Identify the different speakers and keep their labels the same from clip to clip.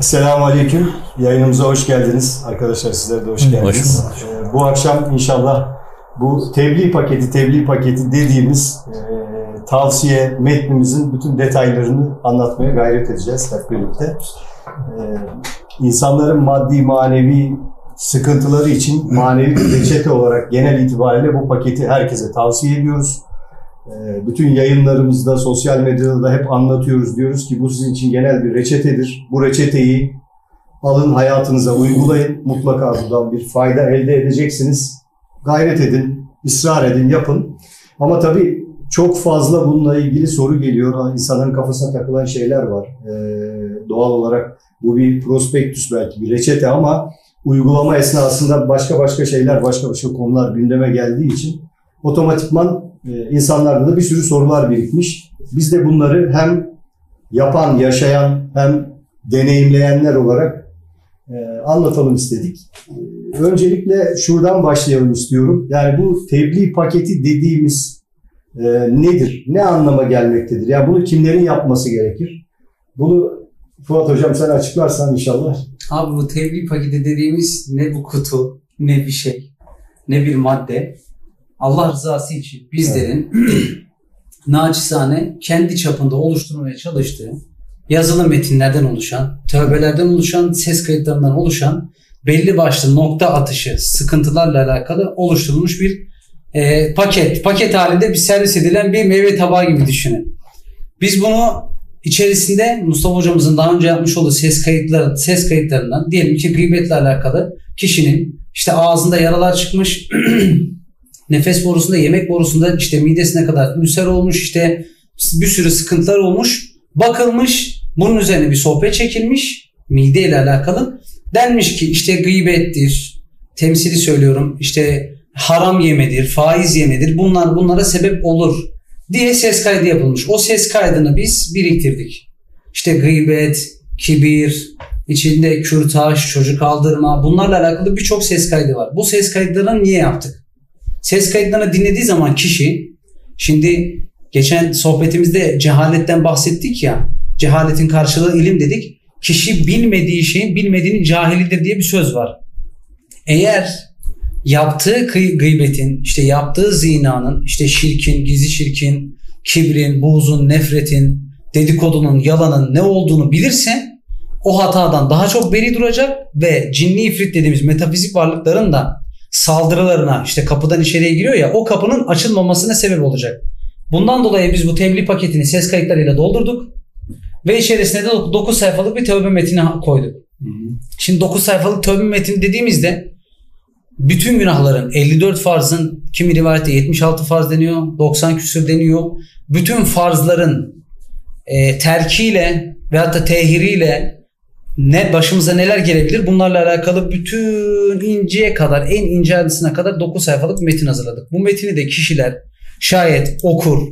Speaker 1: Selamun Aleyküm. Yayınımıza hoş geldiniz. Arkadaşlar sizler de hoş geldiniz.
Speaker 2: Hoş
Speaker 1: Ee, bu akşam inşallah bu tebliğ paketi, tebliğ paketi dediğimiz e, tavsiye metnimizin bütün detaylarını anlatmaya gayret edeceğiz hep birlikte. Ee, insanların maddi manevi sıkıntıları için manevi bir reçete olarak genel itibariyle bu paketi herkese tavsiye ediyoruz. Ee, bütün yayınlarımızda, sosyal medyada da hep anlatıyoruz. Diyoruz ki bu sizin için genel bir reçetedir. Bu reçeteyi alın hayatınıza uygulayın. Mutlaka buradan bir fayda elde edeceksiniz. Gayret edin, ısrar edin, yapın. Ama tabii çok fazla bununla ilgili soru geliyor. İnsanların kafasına takılan şeyler var. Ee, doğal olarak bu bir prospektüs belki bir reçete ama uygulama esnasında başka başka şeyler, başka başka konular gündeme geldiği için otomatikman insanlarda da bir sürü sorular birikmiş. Biz de bunları hem yapan, yaşayan hem deneyimleyenler olarak e, anlatalım istedik. E, öncelikle şuradan başlayalım istiyorum. Yani bu tebliğ paketi dediğimiz e, nedir? Ne anlama gelmektedir? Yani bunu kimlerin yapması gerekir? Bunu Fuat Hocam sen açıklarsan inşallah.
Speaker 3: Abi bu tebliğ paketi dediğimiz ne bu kutu, ne bir şey, ne bir madde. Allah rızası için bizlerin naçizane kendi çapında oluşturmaya çalıştığı yazılı metinlerden oluşan, tövbelerden oluşan, ses kayıtlarından oluşan belli başlı nokta atışı sıkıntılarla alakalı oluşturulmuş bir e, paket. Paket halinde bir servis edilen bir meyve tabağı gibi düşünün. Biz bunu içerisinde Mustafa hocamızın daha önce yapmış olduğu ses kayıtları, ses kayıtlarından diyelim ki gıybetle alakalı kişinin işte ağzında yaralar çıkmış, nefes borusunda, yemek borusunda işte midesine kadar ülser olmuş, işte bir sürü sıkıntılar olmuş. Bakılmış, bunun üzerine bir sohbet çekilmiş mide ile alakalı. Denmiş ki işte gıybettir, temsili söylüyorum, işte haram yemedir, faiz yemedir bunlar bunlara sebep olur diye ses kaydı yapılmış. O ses kaydını biz biriktirdik. İşte gıybet, kibir, içinde kürtaj, çocuk aldırma bunlarla alakalı birçok ses kaydı var. Bu ses kayıtlarını niye yaptık? Ses kayıtlarını dinlediği zaman kişi şimdi geçen sohbetimizde cehaletten bahsettik ya cehaletin karşılığı ilim dedik. Kişi bilmediği şeyin bilmediğinin cahilidir diye bir söz var. Eğer yaptığı gıybetin, işte yaptığı zinanın, işte şirkin, gizli şirkin, kibrin, buğzun, nefretin, dedikodunun, yalanın ne olduğunu bilirse o hatadan daha çok beri duracak ve cinni ifrit dediğimiz metafizik varlıkların da saldırılarına işte kapıdan içeriye giriyor ya o kapının açılmamasına sebep olacak. Bundan dolayı biz bu tebliğ paketini ses kayıtlarıyla doldurduk ve içerisine de 9 sayfalık bir tövbe metni koyduk. Şimdi 9 sayfalık tövbe metni dediğimizde bütün günahların 54 farzın kimi rivayette 76 farz deniyor, 90 küsür deniyor. Bütün farzların e, terkiyle veyahut da tehiriyle ne başımıza neler gelebilir bunlarla alakalı bütün inceye kadar en ince ayrıntısına kadar 9 sayfalık metin hazırladık. Bu metini de kişiler şayet okur,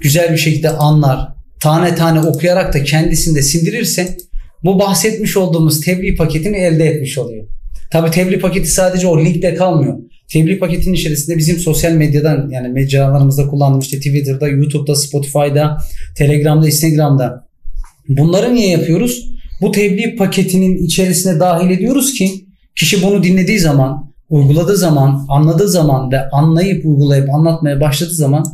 Speaker 3: güzel bir şekilde anlar, tane tane okuyarak da kendisinde sindirirse bu bahsetmiş olduğumuz tebliğ paketini elde etmiş oluyor. Tabi tebliğ paketi sadece o linkte kalmıyor. Tebliğ paketinin içerisinde bizim sosyal medyadan yani mecralarımızda kullandığımız işte Twitter'da, YouTube'da, Spotify'da, Telegram'da, Instagram'da bunları niye yapıyoruz? Bu tebliğ paketinin içerisine dahil ediyoruz ki kişi bunu dinlediği zaman, uyguladığı zaman, anladığı zaman ve anlayıp uygulayıp anlatmaya başladığı zaman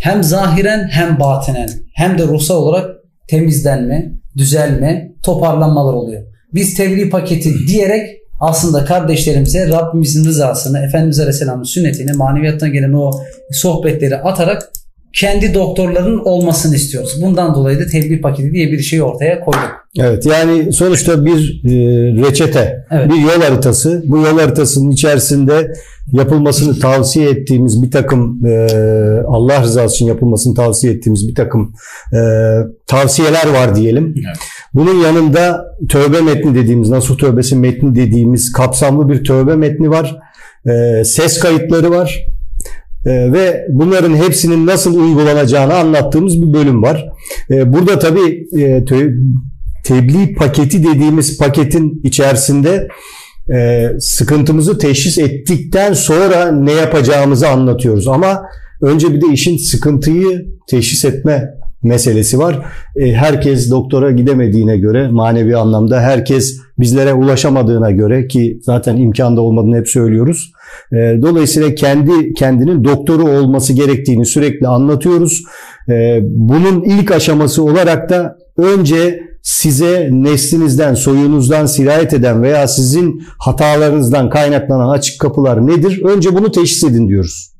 Speaker 3: hem zahiren hem batinen hem de ruhsal olarak temizlenme, düzelme, toparlanmalar oluyor. Biz tebliğ paketi diyerek aslında kardeşlerimize Rabbimizin rızasını, Efendimiz Aleyhisselam'ın sünnetini, maneviyattan gelen o sohbetleri atarak kendi doktorların olmasını istiyoruz. Bundan dolayı da tebliğ paketi diye bir şey ortaya koyduk.
Speaker 2: Evet yani sonuçta bir e, reçete, evet. bir yol haritası. Bu yol haritasının içerisinde yapılmasını tavsiye ettiğimiz bir takım e, Allah rızası için yapılmasını tavsiye ettiğimiz bir takım e, tavsiyeler var diyelim. Evet. Bunun yanında tövbe metni dediğimiz, Nasuh Tövbesi metni dediğimiz kapsamlı bir tövbe metni var. E, ses kayıtları var. E, ve bunların hepsinin nasıl uygulanacağını anlattığımız bir bölüm var. E, burada tabii e, tebliğ paketi dediğimiz paketin içerisinde e, sıkıntımızı teşhis ettikten sonra ne yapacağımızı anlatıyoruz. Ama önce bir de işin sıkıntıyı teşhis etme meselesi var. E, herkes doktora gidemediğine göre manevi anlamda herkes bizlere ulaşamadığına göre ki zaten imkanda olmadığını hep söylüyoruz. E, dolayısıyla kendi kendinin doktoru olması gerektiğini sürekli anlatıyoruz. E, bunun ilk aşaması olarak da önce size neslinizden, soyunuzdan sirayet eden veya sizin hatalarınızdan kaynaklanan açık kapılar nedir? Önce bunu teşhis edin diyoruz.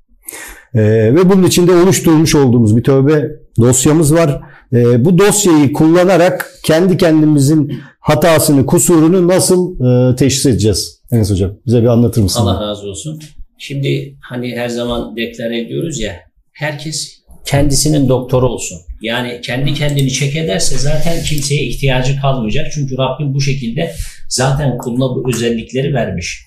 Speaker 2: Ee, ve bunun için de oluşturmuş olduğumuz bir tövbe dosyamız var. Ee, bu dosyayı kullanarak kendi kendimizin hatasını, kusurunu nasıl e, teşhis edeceğiz? Enes Hocam bize bir anlatır mısın?
Speaker 4: Allah razı olsun. Şimdi hani her zaman deklare ediyoruz ya herkes kendisinin doktoru olsun. Yani kendi kendini çek ederse zaten kimseye ihtiyacı kalmayacak. Çünkü Rabbim bu şekilde zaten kuluna bu özellikleri vermiş.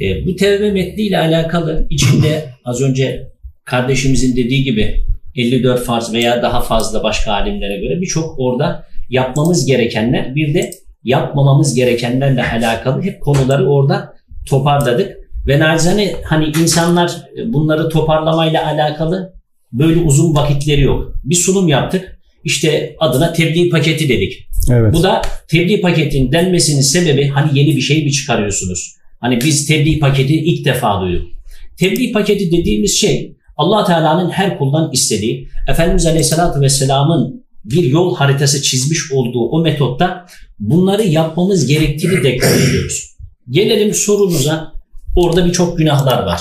Speaker 4: E, bu tevbe metniyle alakalı içinde az önce kardeşimizin dediği gibi 54 farz veya daha fazla başka alimlere göre birçok orada yapmamız gerekenler bir de yapmamamız gerekenlerle alakalı hep konuları orada toparladık. Ve narizane hani insanlar bunları toparlamayla alakalı böyle uzun vakitleri yok. Bir sunum yaptık. İşte adına tebliğ paketi dedik. Evet. Bu da tebliğ paketin denmesinin sebebi hani yeni bir şey mi çıkarıyorsunuz? Hani biz tebliğ paketi ilk defa duyduk. Tebliğ paketi dediğimiz şey allah Teala'nın her kuldan istediği, Efendimiz Aleyhisselatü Vesselam'ın bir yol haritası çizmiş olduğu o metotta bunları yapmamız gerektiğini deklar ediyoruz. Gelelim sorumuza. Orada birçok günahlar var.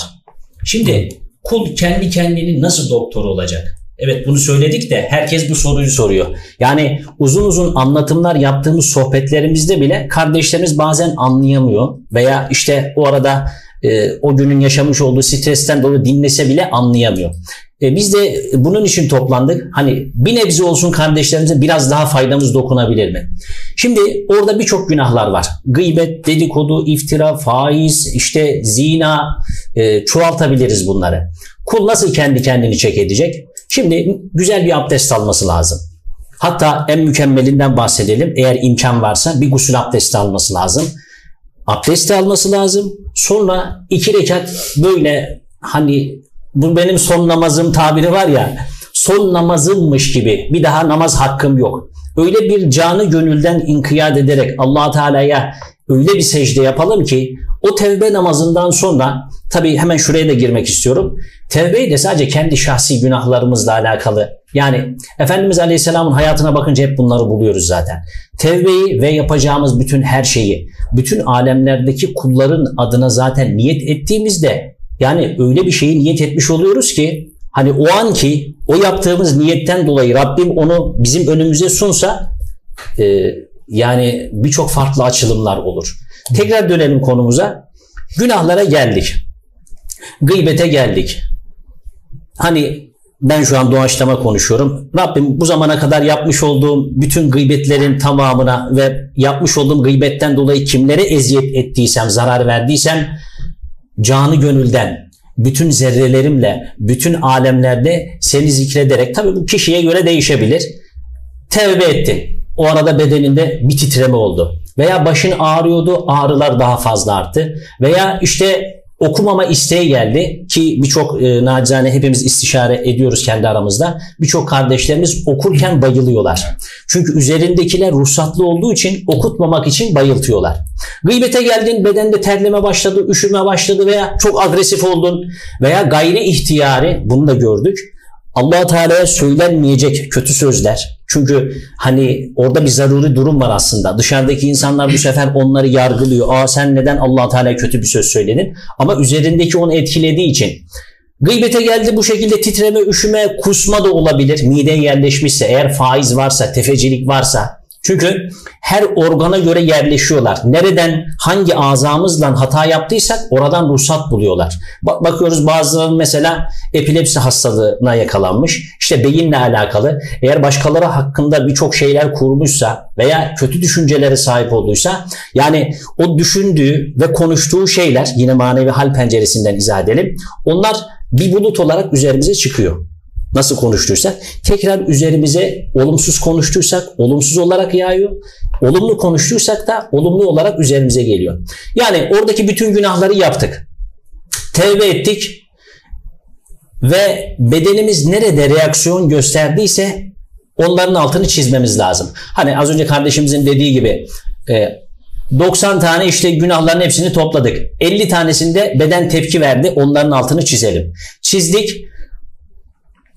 Speaker 4: Şimdi kul kendi kendini nasıl doktor olacak? Evet bunu söyledik de herkes bu soruyu soruyor. Yani uzun uzun anlatımlar yaptığımız sohbetlerimizde bile kardeşlerimiz bazen anlayamıyor veya işte o arada e, o günün yaşamış olduğu stresten dolayı dinlese bile anlayamıyor. E, biz de bunun için toplandık. Hani bir nebze olsun kardeşlerimize biraz daha faydamız dokunabilir mi? Şimdi orada birçok günahlar var. Gıybet, dedikodu, iftira, faiz, işte zina e, çoğaltabiliriz bunları. Kul nasıl kendi kendini çek edecek? Şimdi güzel bir abdest alması lazım. Hatta en mükemmelinden bahsedelim. Eğer imkan varsa bir gusül abdesti alması lazım. Abdest alması lazım. Sonra iki rekat böyle hani bu benim son namazım tabiri var ya son namazımmış gibi bir daha namaz hakkım yok. Öyle bir canı gönülden inkiyat ederek allah Teala'ya öyle bir secde yapalım ki o tevbe namazından sonra tabi hemen şuraya da girmek istiyorum. Tevbeyi de sadece kendi şahsi günahlarımızla alakalı. Yani Efendimiz Aleyhisselam'ın hayatına bakınca hep bunları buluyoruz zaten. Tevbeyi ve yapacağımız bütün her şeyi, bütün alemlerdeki kulların adına zaten niyet ettiğimizde yani öyle bir şeyi niyet etmiş oluyoruz ki hani o an ki o yaptığımız niyetten dolayı Rabbim onu bizim önümüze sunsa e, yani birçok farklı açılımlar olur. Tekrar dönelim konumuza. Günahlara geldik. Gıybete geldik. Hani ben şu an doğaçlama konuşuyorum. Rabbim bu zamana kadar yapmış olduğum bütün gıybetlerin tamamına ve yapmış olduğum gıybetten dolayı kimlere eziyet ettiysem, zarar verdiysem canı gönülden, bütün zerrelerimle, bütün alemlerde seni zikrederek, tabi bu kişiye göre değişebilir. Tevbe ettin. O arada bedeninde bir titreme oldu. Veya başın ağrıyordu, ağrılar daha fazla arttı. Veya işte okumama isteği geldi ki birçok e, nacizane hepimiz istişare ediyoruz kendi aramızda. Birçok kardeşlerimiz okurken bayılıyorlar. Çünkü üzerindekiler ruhsatlı olduğu için okutmamak için bayıltıyorlar. Gıybete geldin bedende terleme başladı, üşüme başladı veya çok agresif oldun veya gayri ihtiyari bunu da gördük allah Teala'ya söylenmeyecek kötü sözler. Çünkü hani orada bir zaruri durum var aslında. Dışarıdaki insanlar bu sefer onları yargılıyor. Aa sen neden allah Teala'ya kötü bir söz söyledin? Ama üzerindeki onu etkilediği için. Gıybete geldi bu şekilde titreme, üşüme, kusma da olabilir. Mideye yerleşmişse, eğer faiz varsa, tefecilik varsa, çünkü her organa göre yerleşiyorlar. Nereden hangi azamızla hata yaptıysak oradan ruhsat buluyorlar. Bak bakıyoruz bazıları mesela epilepsi hastalığına yakalanmış. İşte beyinle alakalı. Eğer başkaları hakkında birçok şeyler kurmuşsa veya kötü düşüncelere sahip olduysa yani o düşündüğü ve konuştuğu şeyler yine manevi hal penceresinden izah edelim. Onlar bir bulut olarak üzerimize çıkıyor nasıl konuştuysak tekrar üzerimize olumsuz konuştuysak olumsuz olarak yağıyor. Olumlu konuştuysak da olumlu olarak üzerimize geliyor. Yani oradaki bütün günahları yaptık. Tevbe ettik ve bedenimiz nerede reaksiyon gösterdiyse onların altını çizmemiz lazım. Hani az önce kardeşimizin dediği gibi e, 90 tane işte günahların hepsini topladık. 50 tanesinde beden tepki verdi. Onların altını çizelim. Çizdik.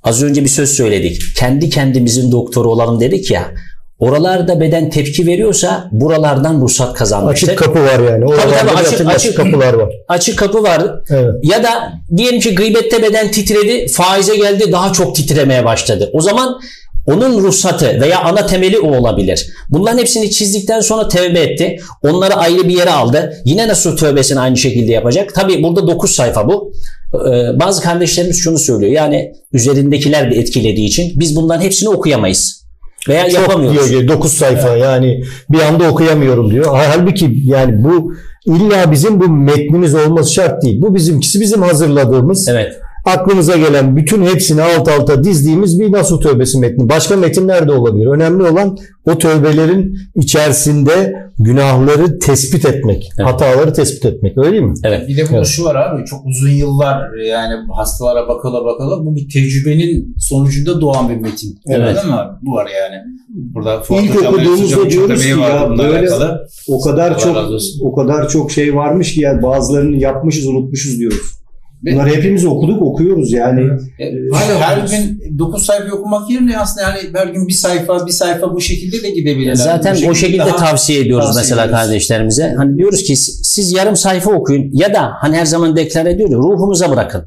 Speaker 4: Az önce bir söz söyledik. Kendi kendimizin doktoru olalım dedik ya. Oralarda beden tepki veriyorsa buralardan ruhsat kazanmıştır.
Speaker 2: Açık kapı var yani.
Speaker 4: Tabii,
Speaker 2: Oralarda
Speaker 4: tabii, açık-
Speaker 2: açık,
Speaker 4: açık-
Speaker 2: kapılar var.
Speaker 4: Açık kapı var.
Speaker 2: Evet.
Speaker 4: Ya da diyelim ki gıybette beden titredi, faize geldi daha çok titremeye başladı. O zaman onun ruhsatı veya ana temeli o olabilir. Bunların hepsini çizdikten sonra tevbe etti. Onları ayrı bir yere aldı. Yine nasıl tövbesini aynı şekilde yapacak? Tabi burada 9 sayfa bu. Ee, bazı kardeşlerimiz şunu söylüyor. Yani üzerindekiler de etkilediği için biz bunların hepsini okuyamayız. Veya
Speaker 2: Çok
Speaker 4: yapamıyoruz.
Speaker 2: diyor 9 sayfa yani bir anda okuyamıyorum diyor. Halbuki yani bu illa bizim bu metnimiz olması şart değil. Bu bizimkisi bizim hazırladığımız
Speaker 4: Evet.
Speaker 2: Aklımıza gelen bütün hepsini alt alta dizdiğimiz bir Nasuh Tövbesi metni. Başka metinler de olabilir. Önemli olan o tövbelerin içerisinde günahları tespit etmek,
Speaker 4: Evet.
Speaker 2: hataları tespit etmek. Öyle değil mi?
Speaker 4: Evet.
Speaker 5: Bir de bunun
Speaker 2: Evet.
Speaker 5: şu var abi çok uzun yıllar yani hastalara bakala bakala bu bir tecrübenin sonucunda doğan bir metin.
Speaker 4: Evet.
Speaker 5: Değil mi abi? Bu var yani. Burada Fuat
Speaker 1: İlk okuduğumuzda diyoruz ki ya böyle-
Speaker 5: alakalı.
Speaker 1: O kadar çok o kadar çok şey varmış ki yani bazılarını yapmışız unutmuşuz diyoruz. Bunları hepimiz okuduk okuyoruz yani.
Speaker 5: E,
Speaker 3: Hala
Speaker 5: her
Speaker 3: okuyoruz.
Speaker 5: gün 9 sayfa okumak yerine aslında yani her gün bir sayfa bir sayfa bu şekilde de gidebilirler.
Speaker 4: Zaten
Speaker 5: Bu
Speaker 4: o şekilde tavsiye ediyoruz
Speaker 5: tavsiye
Speaker 4: mesela
Speaker 5: ediyoruz.
Speaker 4: kardeşlerimize. Hani diyoruz ki siz yarım sayfa okuyun ya da hani her zaman deklar ediyor ya ruhunuza bırakın.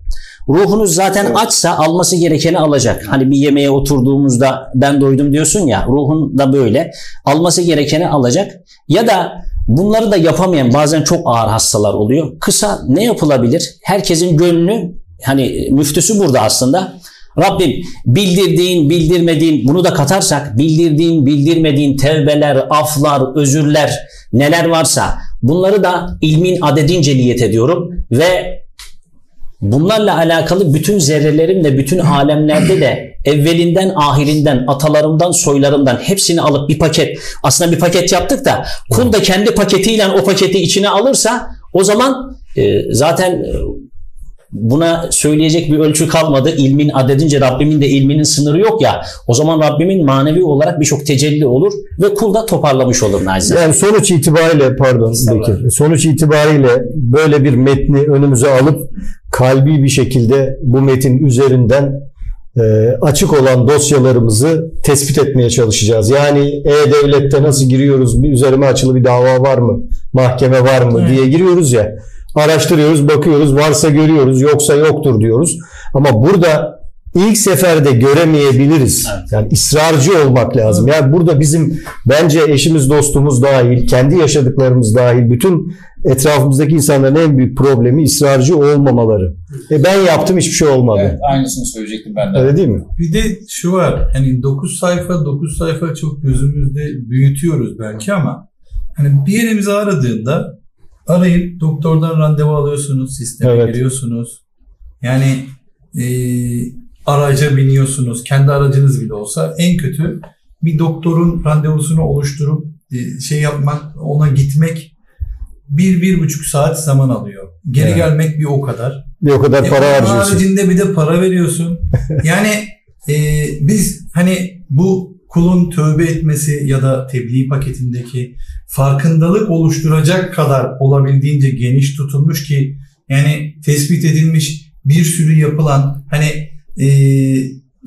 Speaker 4: Ruhunuz zaten
Speaker 1: Evet.
Speaker 4: açsa alması gerekeni alacak. Hani bir yemeğe oturduğumuzda ben doydum diyorsun ya ruhun da böyle alması gerekeni alacak. Ya da bunları da yapamayan bazen çok ağır hastalar oluyor. Kısa ne yapılabilir? Herkesin gönlü hani müftüsü burada aslında. Rabbim bildirdiğin, bildirmediğin bunu da katarsak bildirdiğin, bildirmediğin tevbeler, aflar, özürler neler varsa bunları da ilmin adedince niyet ediyorum ve bunlarla alakalı bütün zerrelerimle bütün alemlerde de evvelinden ahirinden atalarımdan soylarımdan hepsini alıp bir paket aslında bir paket yaptık da kul da kendi paketiyle o paketi içine alırsa o zaman e, zaten e, buna söyleyecek bir ölçü kalmadı. İlmin adedince Rabbimin de ilminin sınırı yok ya. O zaman Rabbimin manevi olarak birçok tecelli olur ve kul da toparlamış olur naçizane.
Speaker 2: Yani sonuç itibariyle pardon Bekir. Sonuç itibariyle böyle bir metni önümüze alıp kalbi bir şekilde bu metin üzerinden açık olan dosyalarımızı tespit etmeye çalışacağız. Yani E-Devlet'te nasıl giriyoruz? Bir üzerime açılı bir dava var mı? Mahkeme var mı diye giriyoruz ya. Araştırıyoruz, bakıyoruz, varsa görüyoruz, yoksa yoktur diyoruz. Ama burada ilk seferde göremeyebiliriz. Yani ısrarcı olmak lazım. Yani burada bizim bence eşimiz, dostumuz dahil, kendi yaşadıklarımız dahil bütün etrafımızdaki insanların en büyük problemi ısrarcı olmamaları. E ben yaptım hiçbir şey olmadı.
Speaker 5: Evet, aynısını söyleyecektim ben de.
Speaker 2: Öyle değil mi?
Speaker 6: Bir de şu var. Hani 9 sayfa 9 sayfa çok gözümüzde büyütüyoruz belki ama hani bir yerimizi aradığında arayıp doktordan randevu alıyorsunuz, sisteme
Speaker 2: Evet.
Speaker 6: giriyorsunuz. Yani e, araca biniyorsunuz. Kendi aracınız bile olsa en kötü bir doktorun randevusunu oluşturup e, şey yapmak, ona gitmek bir, bir buçuk saat zaman alıyor. Geri
Speaker 2: Evet.
Speaker 6: gelmek bir o kadar.
Speaker 2: Bir o kadar
Speaker 6: E,
Speaker 2: para harcıyorsun.
Speaker 6: haricinde bir de para veriyorsun. yani e, biz hani bu kulun tövbe etmesi ya da tebliğ paketindeki farkındalık oluşturacak kadar olabildiğince geniş tutulmuş ki yani tespit edilmiş bir sürü yapılan hani e,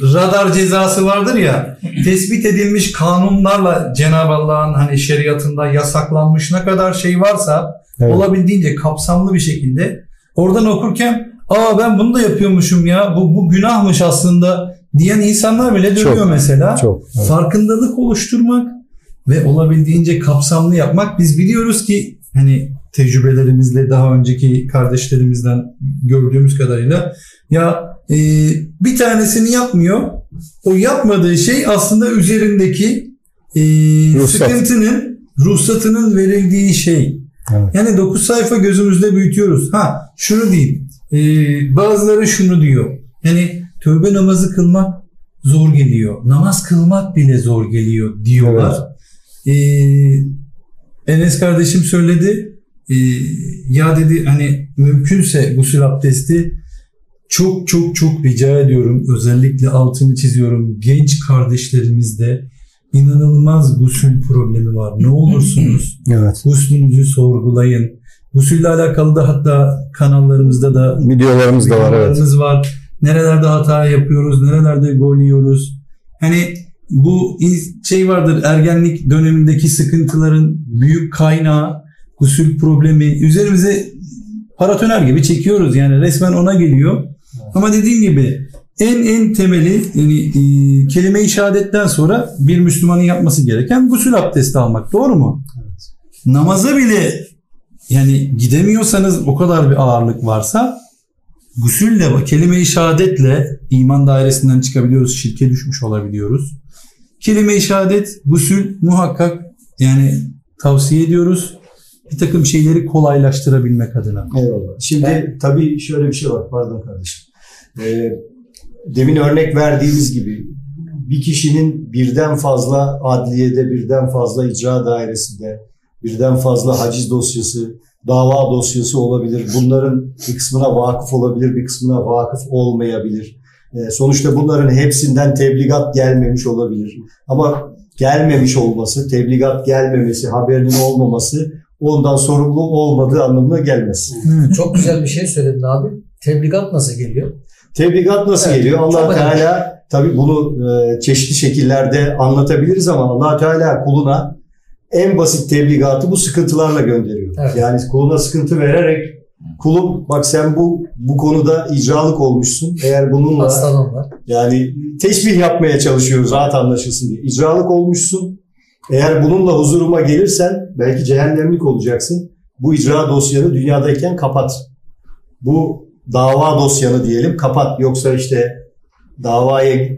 Speaker 6: radar cezası vardır ya tespit edilmiş kanunlarla Cenab-ı Allah'ın hani şeriatında yasaklanmış ne kadar şey varsa
Speaker 2: Evet.
Speaker 6: olabildiğince kapsamlı bir şekilde oradan okurken aa ben bunu da yapıyormuşum ya bu, bu günahmış aslında diyen insanlar bile dönüyor
Speaker 2: Çok,
Speaker 6: mesela.
Speaker 2: Çok. evet.
Speaker 6: Farkındalık oluşturmak ve olabildiğince kapsamlı yapmak. Biz biliyoruz ki hani tecrübelerimizle daha önceki kardeşlerimizden gördüğümüz kadarıyla ya e, bir tanesini yapmıyor. O yapmadığı şey aslında üzerindeki e,
Speaker 2: Ruhsat.
Speaker 6: sıkıntının ruhsatının verildiği şey.
Speaker 2: Evet.
Speaker 6: Yani 9 sayfa gözümüzde büyütüyoruz. Ha şunu diyeyim. E, bazıları şunu diyor. Yani tövbe namazı kılmak zor geliyor. Namaz kılmak bile zor geliyor diyorlar. E, Enes kardeşim söyledi. E, ya dedi hani mümkünse gusül abdesti çok çok çok rica ediyorum. Özellikle altını çiziyorum. Genç kardeşlerimizde inanılmaz gusül problemi var. Ne olursunuz
Speaker 7: Evet.
Speaker 6: guslünüzü sorgulayın. Gusülle alakalı da hatta kanallarımızda da
Speaker 7: Videolarımız da var evet.
Speaker 6: var. Nerelerde hata yapıyoruz, nerelerde gol yiyoruz. Hani bu şey vardır ergenlik dönemindeki sıkıntıların büyük kaynağı gusül problemi. Üzerimize paratoner gibi çekiyoruz yani resmen ona geliyor. Ama dediğim gibi en en temeli yani e, kelime-i şehadetten sonra bir Müslümanın yapması gereken gusül abdesti almak. Doğru mu? Namaza bile yani gidemiyorsanız o kadar bir ağırlık varsa gusülle, kelime-i şehadetle iman dairesinden çıkabiliyoruz, şirke düşmüş olabiliyoruz. Kelime-i şehadet, gusül muhakkak yani tavsiye ediyoruz. Bir takım şeyleri kolaylaştırabilmek adına.
Speaker 2: Eyvallah. Şimdi tabii şöyle bir şey var. Pardon kardeşim. Ee, demin örnek verdiğimiz gibi bir kişinin birden fazla adliyede, birden fazla icra dairesinde, birden fazla haciz dosyası, dava dosyası olabilir. Bunların bir kısmına vakıf olabilir, bir kısmına vakıf olmayabilir. Ee, sonuçta bunların hepsinden tebligat gelmemiş olabilir. Ama gelmemiş olması, tebligat gelmemesi, haberinin olmaması ondan sorumlu olmadığı anlamına gelmez.
Speaker 8: Çok güzel bir şey söyledin abi. Tebligat nasıl geliyor?
Speaker 2: Tebligat nasıl
Speaker 8: Evet,
Speaker 2: geliyor? Allah. Teala tabii bunu e, çeşitli şekillerde anlatabiliriz ama Allah Teala kuluna en basit tebligatı bu sıkıntılarla gönderiyor.
Speaker 8: Evet.
Speaker 2: Yani kuluna sıkıntı vererek kulum bak sen bu bu konuda icralık olmuşsun. Eğer bununla yani teşbih yapmaya çalışıyoruz rahat anlaşılsın diye. İcralık olmuşsun. Eğer bununla huzuruma gelirsen belki cehennemlik olacaksın. Bu icra dosyanı dünyadayken kapat. Bu dava dosyanı diyelim kapat. Yoksa işte davaya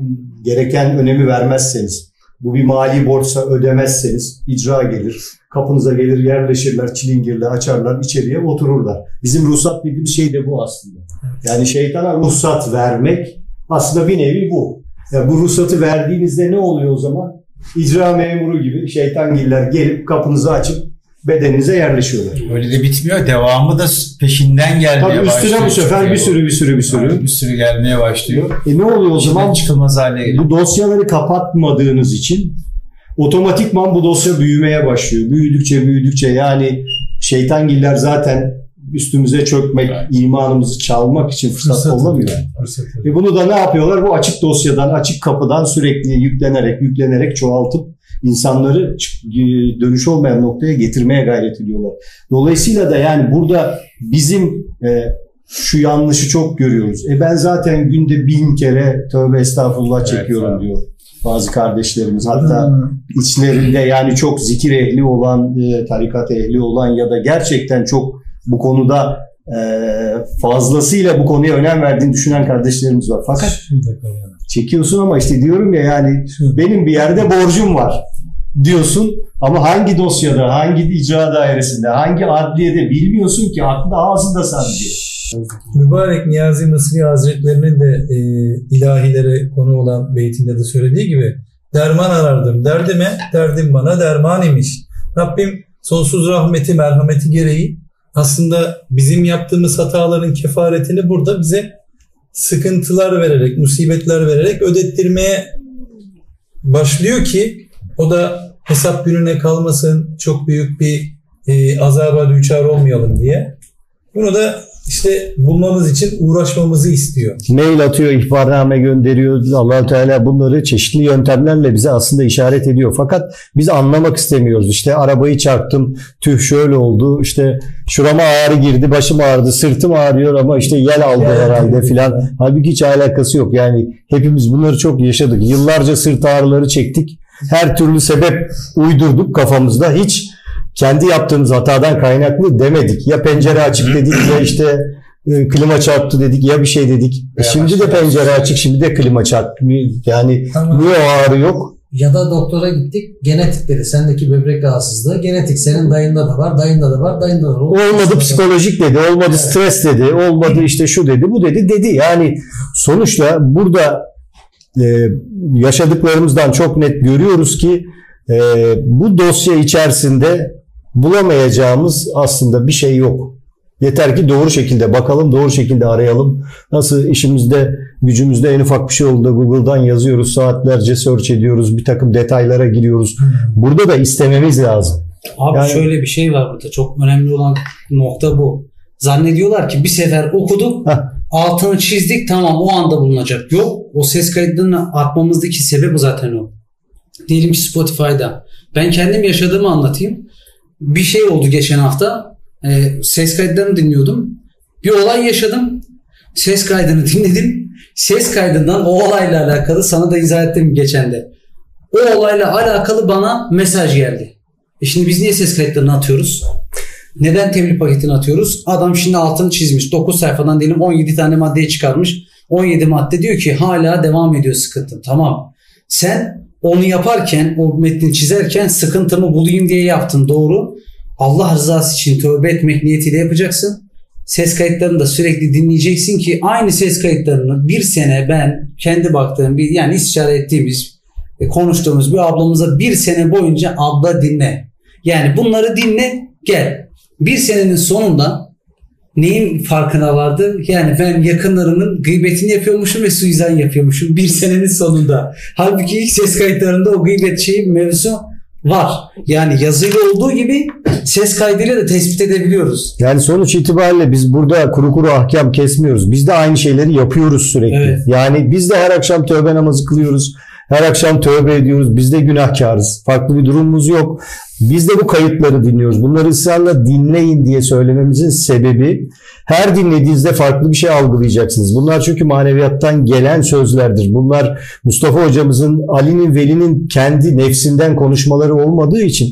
Speaker 2: gereken önemi vermezseniz, bu bir mali borçsa ödemezseniz icra gelir. Kapınıza gelir yerleşirler, çilingirle açarlar, içeriye otururlar. Bizim ruhsat dediğimiz şey de bu aslında. Yani şeytana ruhsat vermek aslında bir nevi bu. Ya bu ruhsatı verdiğinizde ne oluyor o zaman? İcra memuru gibi şeytangiller gelip kapınızı açıp bedeninize yerleşiyorlar.
Speaker 5: Öyle de bitmiyor. Devamı da peşinden gelmeye
Speaker 2: Tabii
Speaker 5: başlıyor.
Speaker 2: üstüne bu sefer bir sürü bir sürü bir sürü.
Speaker 5: Bir sürü gelmeye başlıyor.
Speaker 2: E ne oluyor o
Speaker 5: İçinden
Speaker 2: zaman?
Speaker 5: çıkılmaz hale geliyor.
Speaker 2: Bu dosyaları kapatmadığınız için otomatikman bu dosya büyümeye başlıyor. Büyüdükçe büyüdükçe yani şeytangiller zaten üstümüze çökmek, imanımızı çalmak için fırsat
Speaker 6: Fırsat
Speaker 2: kollamıyor.
Speaker 6: Fırsat
Speaker 2: Ve bunu da ne yapıyorlar? Bu açık dosyadan, açık kapıdan sürekli yüklenerek, yüklenerek çoğaltıp insanları e, dönüş olmayan noktaya getirmeye gayret ediyorlar. Dolayısıyla da yani burada bizim e, şu yanlışı çok görüyoruz. E ben zaten günde bin kere tövbe estağfurullah
Speaker 5: Evet,
Speaker 2: çekiyorum
Speaker 5: abi.
Speaker 2: diyor bazı kardeşlerimiz. Hatta içlerinde yani çok zikir ehli olan, e, tarikat ehli olan ya da gerçekten çok bu konuda e, fazlasıyla bu konuya önem verdiğini düşünen kardeşlerimiz var. Fakat çekiyorsun ama işte diyorum ya yani benim bir yerde borcum var diyorsun ama hangi dosyada, hangi icra dairesinde, hangi adliyede bilmiyorsun ki aklında ağzında sadece.
Speaker 6: Mübarek Niyazi Mısri Hazretlerinin de e, ilahilere konu olan beytinde de söylediği gibi derman arardım derdime, derdim bana derman imiş. Rabbim sonsuz rahmeti, merhameti gereği aslında bizim yaptığımız hataların kefaretini burada bize sıkıntılar vererek, musibetler vererek ödettirmeye başlıyor ki o da hesap gününe kalmasın, çok büyük bir e, azaba düçar olmayalım diye. Bunu da işte bulmamız için uğraşmamızı istiyor.
Speaker 7: Mail atıyor, ihbarname gönderiyor. allah Teala bunları çeşitli yöntemlerle bize aslında işaret ediyor. Fakat biz anlamak istemiyoruz. İşte arabayı çarptım, tüh şöyle oldu. İşte şurama ağrı girdi, başım ağrıdı, sırtım ağrıyor ama işte yel aldı
Speaker 6: Yel
Speaker 7: herhalde filan. Halbuki hiç alakası yok. Yani hepimiz bunları çok yaşadık. Yıllarca sırt ağrıları çektik. Her türlü sebep uydurduk kafamızda. Hiç kendi yaptığımız hatadan kaynaklı demedik. Ya pencere açık dedik ya işte e, klima çarptı dedik ya bir şey dedik. E
Speaker 5: Veya
Speaker 7: şimdi de pencere
Speaker 5: şey.
Speaker 7: açık şimdi de klima çarptı. Yani
Speaker 8: Tamam.
Speaker 7: niye o ağrı yok?
Speaker 8: Ya da doktora gittik. Genetik dedi. Sendeki böbrek rahatsızlığı. Genetik. Senin dayında da var. Dayında da var. Dayında da var.
Speaker 7: Olmadı psikolojik dedi, olmadı stres dedi, olmadı işte şu dedi, bu dedi, dedi. Yani sonuçta burada e, yaşadıklarımızdan çok net görüyoruz ki e, bu dosya içerisinde bulamayacağımız aslında bir şey yok.
Speaker 2: Yeter ki doğru şekilde bakalım, doğru şekilde arayalım. Nasıl işimizde, gücümüzde en ufak bir şey olduğunda Google'dan yazıyoruz, saatlerce search ediyoruz, bir takım detaylara giriyoruz. Burada da istememiz lazım.
Speaker 3: Abi
Speaker 2: Yani-
Speaker 3: şöyle bir şey var burada. Çok önemli olan nokta bu. Zannediyorlar ki bir sefer okuduk,
Speaker 2: Heh.
Speaker 3: Altını çizdik tamam o anda bulunacak. Yok o ses kayıtlarını atmamızdaki sebep zaten o. Diyelim ki Spotify'da. Ben kendim yaşadığımı anlatayım. Bir şey oldu geçen hafta. Ee, ses kayıtlarını dinliyordum. Bir olay yaşadım. Ses kaydını dinledim. Ses kaydından o olayla alakalı sana da izah ettim geçen de. O olayla alakalı bana mesaj geldi. E şimdi biz niye ses kayıtlarını atıyoruz? Neden tebliğ paketini atıyoruz? Adam şimdi altını çizmiş. 9 sayfadan diyelim 17 tane maddeyi çıkarmış. 17 madde diyor ki hala devam ediyor sıkıntı. Tamam. Sen onu yaparken, o metni çizerken sıkıntımı bulayım diye yaptın. Doğru. Allah rızası için tövbe etmek niyetiyle yapacaksın. Ses kayıtlarını da sürekli dinleyeceksin ki aynı ses kayıtlarını bir sene ben kendi baktığım bir yani istişare ettiğimiz e, konuştuğumuz bir ablamıza bir sene boyunca abla dinle. Yani bunları dinle gel. Bir senenin sonunda neyin farkına vardı? Yani ben yakınlarımın gıybetini yapıyormuşum ve suizan yapıyormuşum bir senenin sonunda. Halbuki ilk ses kayıtlarında o gıybet şeyi mevzu var. Yani yazıyla olduğu gibi ses kaydıyla da tespit edebiliyoruz.
Speaker 2: Yani sonuç itibariyle biz burada kuru kuru ahkam kesmiyoruz. Biz de aynı şeyleri yapıyoruz sürekli.
Speaker 3: Evet.
Speaker 2: Yani biz de her akşam tövbe namazı kılıyoruz. Her akşam tövbe ediyoruz. Biz de günahkarız. Farklı bir durumumuz yok. Biz de bu kayıtları dinliyoruz. Bunları ısrarla dinleyin diye söylememizin sebebi her dinlediğinizde farklı bir şey algılayacaksınız. Bunlar çünkü maneviyattan gelen sözlerdir. Bunlar Mustafa hocamızın, Ali'nin, Veli'nin kendi nefsinden konuşmaları olmadığı için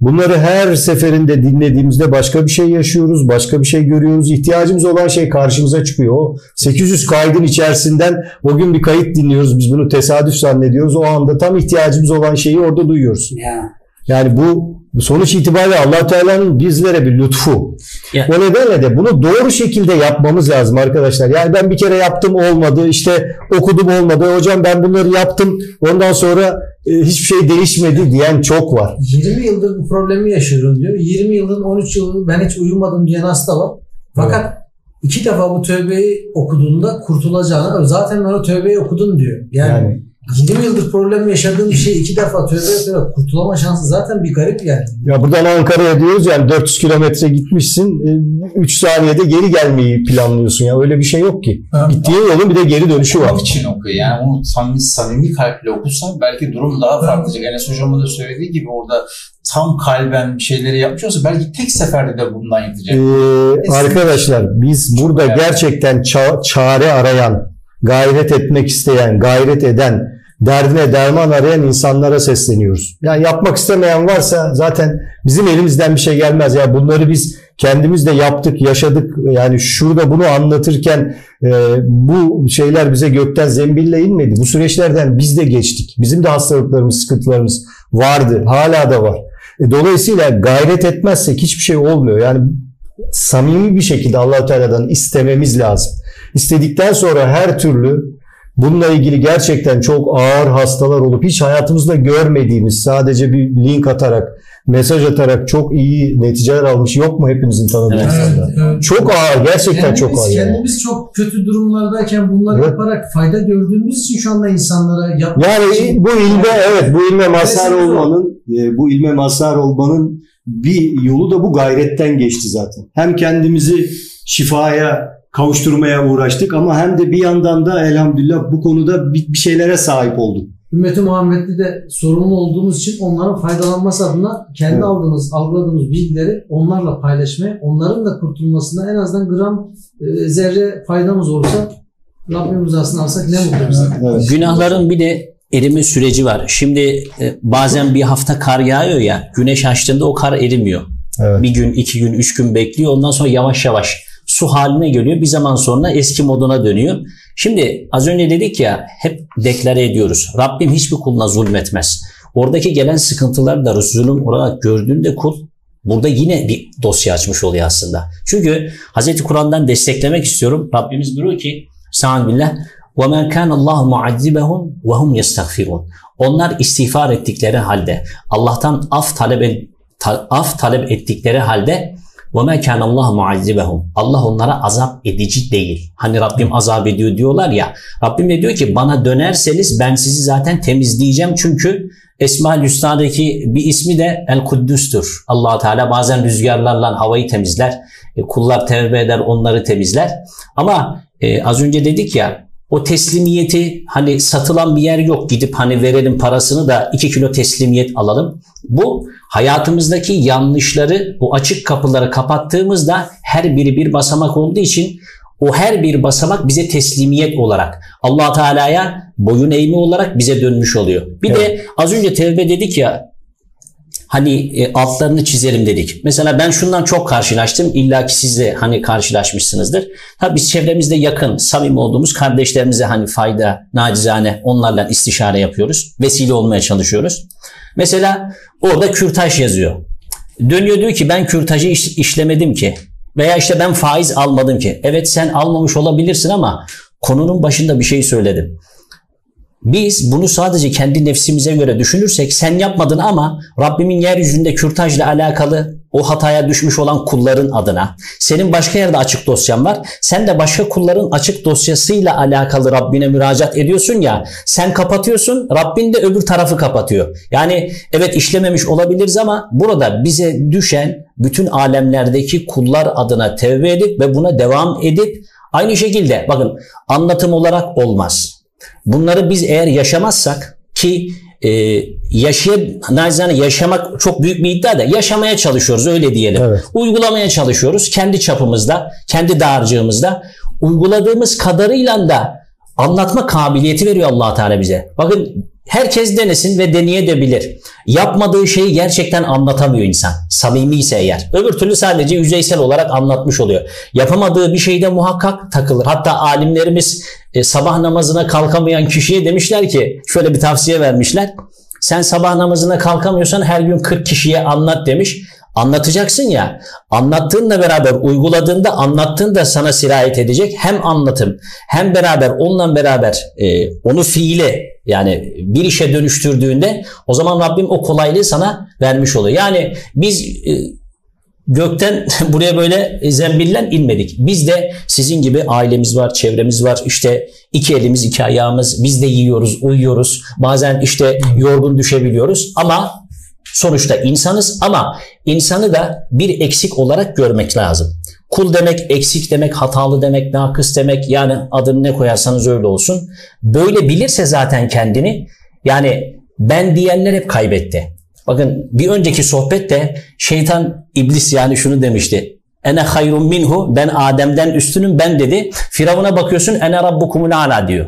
Speaker 2: Bunları her seferinde dinlediğimizde başka bir şey yaşıyoruz, başka bir şey görüyoruz. İhtiyacımız olan şey karşımıza çıkıyor. O 800 kaydın içerisinden o gün bir kayıt dinliyoruz. Biz bunu tesadüf zannediyoruz. O anda tam ihtiyacımız olan şeyi orada duyuyoruz.
Speaker 3: Ya.
Speaker 2: Yani bu sonuç itibariyle allah Teala'nın bizlere bir lütfu.
Speaker 4: Ya.
Speaker 2: O nedenle de bunu doğru şekilde yapmamız lazım arkadaşlar. Yani ben bir kere yaptım olmadı, işte okudum olmadı. Hocam ben bunları yaptım, ondan sonra hiçbir şey değişmedi diyen çok var.
Speaker 8: 20 yıldır bu problemi yaşıyorum diyor. 20 yılın 13 yıldır ben hiç uyumadım diyen hasta var. Fakat iki defa bu tövbeyi okuduğunda kurtulacağını zaten ben o tövbeyi okudum diyor. Yani,
Speaker 2: Yani
Speaker 8: 20 yıldır problem yaşadığın bir şey iki defa tövbe yaparak kurtulama şansı zaten bir garip yani.
Speaker 2: Ya buradan Ankara'ya diyoruz yani 400 kilometre gitmişsin 3 saniyede geri gelmeyi planlıyorsun ya öyle bir şey yok ki. Gittiğin yolun bir de geri dönüşü var.
Speaker 5: Okumak için okuyor. Yani onu samimi, samimi kalple okursan belki durum daha farklı olacak. Enes hocamın da söylediği gibi orada tam kalben bir şeyleri yapmış olsa belki tek seferde de bundan yetecek.
Speaker 2: Ee, arkadaşlar biz burada gerçekten ça- çare arayan, gayret etmek isteyen, gayret eden, derdine derman arayan insanlara sesleniyoruz. Yani yapmak istemeyen varsa zaten bizim elimizden bir şey gelmez. Ya bunları biz kendimiz de yaptık, yaşadık. Yani şurada bunu anlatırken e, bu şeyler bize gökten zembille inmedi. Bu süreçlerden biz de geçtik. Bizim de hastalıklarımız, sıkıntılarımız vardı, hala da var. E, dolayısıyla gayret etmezsek hiçbir şey olmuyor. Yani samimi bir şekilde allah Teala'dan istememiz lazım. İstedikten sonra her türlü bununla ilgili gerçekten çok ağır hastalar olup hiç hayatımızda görmediğimiz sadece bir link atarak, mesaj atarak çok iyi neticeler almış yok mu hepimizin tanıdığı
Speaker 4: Evet.
Speaker 2: insanlar?
Speaker 6: evet.
Speaker 2: Çok ağır, gerçekten
Speaker 8: Kendimiz,
Speaker 2: çok ağır. yani.
Speaker 8: kendimiz çok kötü durumlardayken bunları
Speaker 2: Evet.
Speaker 8: yaparak fayda gördüğümüz için şu anda insanlara yapmak
Speaker 2: Yani
Speaker 8: için
Speaker 2: bu ilme evet bu ilme mazhar olmanın e, bu ilme mazhar olmanın bir yolu da bu gayretten geçti zaten. Hem kendimizi şifaya kavuşturmaya uğraştık ama hem de bir yandan da elhamdülillah bu konuda bir bir şeylere sahip olduk.
Speaker 8: Ümmeti Muhammed'de de sorumlu olduğumuz için onların faydalanması adına kendi
Speaker 2: Evet.
Speaker 8: aldığımız, algıladığımız bilgileri onlarla paylaşmaya, onların da kurtulmasına en azından gram e, zerre faydamız olsa Rabbim rızasını alsak ne mutlu bize.
Speaker 2: Evet.
Speaker 4: Günahların bir de erime süreci var. Şimdi e, bazen bir hafta kar yağıyor ya güneş açtığında o kar erimiyor.
Speaker 2: Evet.
Speaker 4: Bir gün, iki gün, üç gün bekliyor. Ondan sonra yavaş yavaş su haline geliyor. Bir zaman sonra eski moduna dönüyor. Şimdi az önce dedik ya hep deklare ediyoruz. Rabbim hiçbir kuluna zulmetmez. Oradaki gelen sıkıntılar da zulüm olarak gördüğünde kul burada yine bir dosya açmış oluyor aslında. Çünkü Hz. Kur'an'dan desteklemek istiyorum. Rabbimiz diyor ki Sa'an billah وَمَا كَانَ اللّٰهُ مُعَذِّبَهُمْ وَهُمْ يَسْتَغْفِرُونَ Onlar istiğfar ettikleri halde, Allah'tan af talep, et- ta- af talep ettikleri halde وَمَا كَانَ اللّٰهُ مُعَذِّبَهُمْ Allah onlara azap edici değil. Hani Rabbim azap ediyor diyorlar ya. Rabbim de diyor ki bana dönerseniz ben sizi zaten temizleyeceğim. Çünkü Esma-ül Hüsna'daki bir ismi de El Kuddüs'tür. allah Teala bazen rüzgarlarla havayı temizler. E, kullar tevbe eder onları temizler. Ama e, az önce dedik ya o teslimiyeti hani satılan bir yer yok gidip hani verelim parasını da 2 kilo teslimiyet alalım. Bu hayatımızdaki yanlışları bu açık kapıları kapattığımızda her biri bir basamak olduğu için o her bir basamak bize teslimiyet olarak allah Teala'ya boyun eğme olarak bize dönmüş oluyor. Bir evet. de az önce tevbe dedik ya hani e, altlarını çizelim dedik. Mesela ben şundan çok karşılaştım. İlla ki siz de hani karşılaşmışsınızdır. Tabii biz çevremizde yakın, samimi olduğumuz kardeşlerimize hani fayda, nacizane onlarla istişare yapıyoruz. Vesile olmaya çalışıyoruz. Mesela orada kürtaj yazıyor. Dönüyor diyor ki ben kürtajı iş, işlemedim ki. Veya işte ben faiz almadım ki. Evet sen almamış olabilirsin ama konunun başında bir şey söyledim. Biz bunu sadece kendi nefsimize göre düşünürsek sen yapmadın ama Rabbimin yeryüzünde kürtajla alakalı o hataya düşmüş olan kulların adına. Senin başka yerde açık dosyan var. Sen de başka kulların açık dosyasıyla alakalı Rabbine müracaat ediyorsun ya. Sen kapatıyorsun, Rabbin de öbür tarafı kapatıyor. Yani evet işlememiş olabiliriz ama burada bize düşen bütün alemlerdeki kullar adına tevbe edip ve buna devam edip aynı şekilde bakın anlatım olarak olmaz Bunları biz eğer yaşamazsak ki e, yaşay nacizane yaşamak çok büyük bir iddia da yaşamaya çalışıyoruz öyle diyelim. Evet. Uygulamaya çalışıyoruz kendi çapımızda, kendi dağarcığımızda. Uyguladığımız kadarıyla da anlatma kabiliyeti veriyor allah Teala bize. Bakın Herkes denesin ve deneyebilir. Yapmadığı şeyi gerçekten anlatamıyor insan. Samimi ise eğer. Öbür türlü sadece yüzeysel olarak anlatmış oluyor. Yapamadığı bir şeyde muhakkak takılır. Hatta alimlerimiz e, sabah namazına kalkamayan kişiye demişler ki şöyle bir tavsiye vermişler. Sen sabah namazına kalkamıyorsan her gün 40 kişiye anlat demiş. Anlatacaksın ya, anlattığınla beraber uyguladığında anlattığın da sana sirayet edecek. Hem anlatım hem beraber onunla beraber e, onu fiile yani bir işe dönüştürdüğünde o zaman Rabbim o kolaylığı sana vermiş oluyor. Yani biz e, gökten buraya böyle zembillen inmedik. Biz de sizin gibi ailemiz var, çevremiz var. İşte iki elimiz, iki ayağımız. Biz de yiyoruz, uyuyoruz. Bazen işte yorgun düşebiliyoruz ama Sonuçta insanız ama insanı da bir eksik olarak görmek lazım. Kul demek, eksik demek, hatalı demek, nakıs demek yani adını ne koyarsanız öyle olsun. Böyle bilirse zaten kendini yani ben diyenler hep kaybetti. Bakın bir önceki sohbette şeytan iblis yani şunu demişti. Ene hayrun minhu ben Adem'den üstünüm ben dedi. Firavuna bakıyorsun ene rabbukumul ala diyor.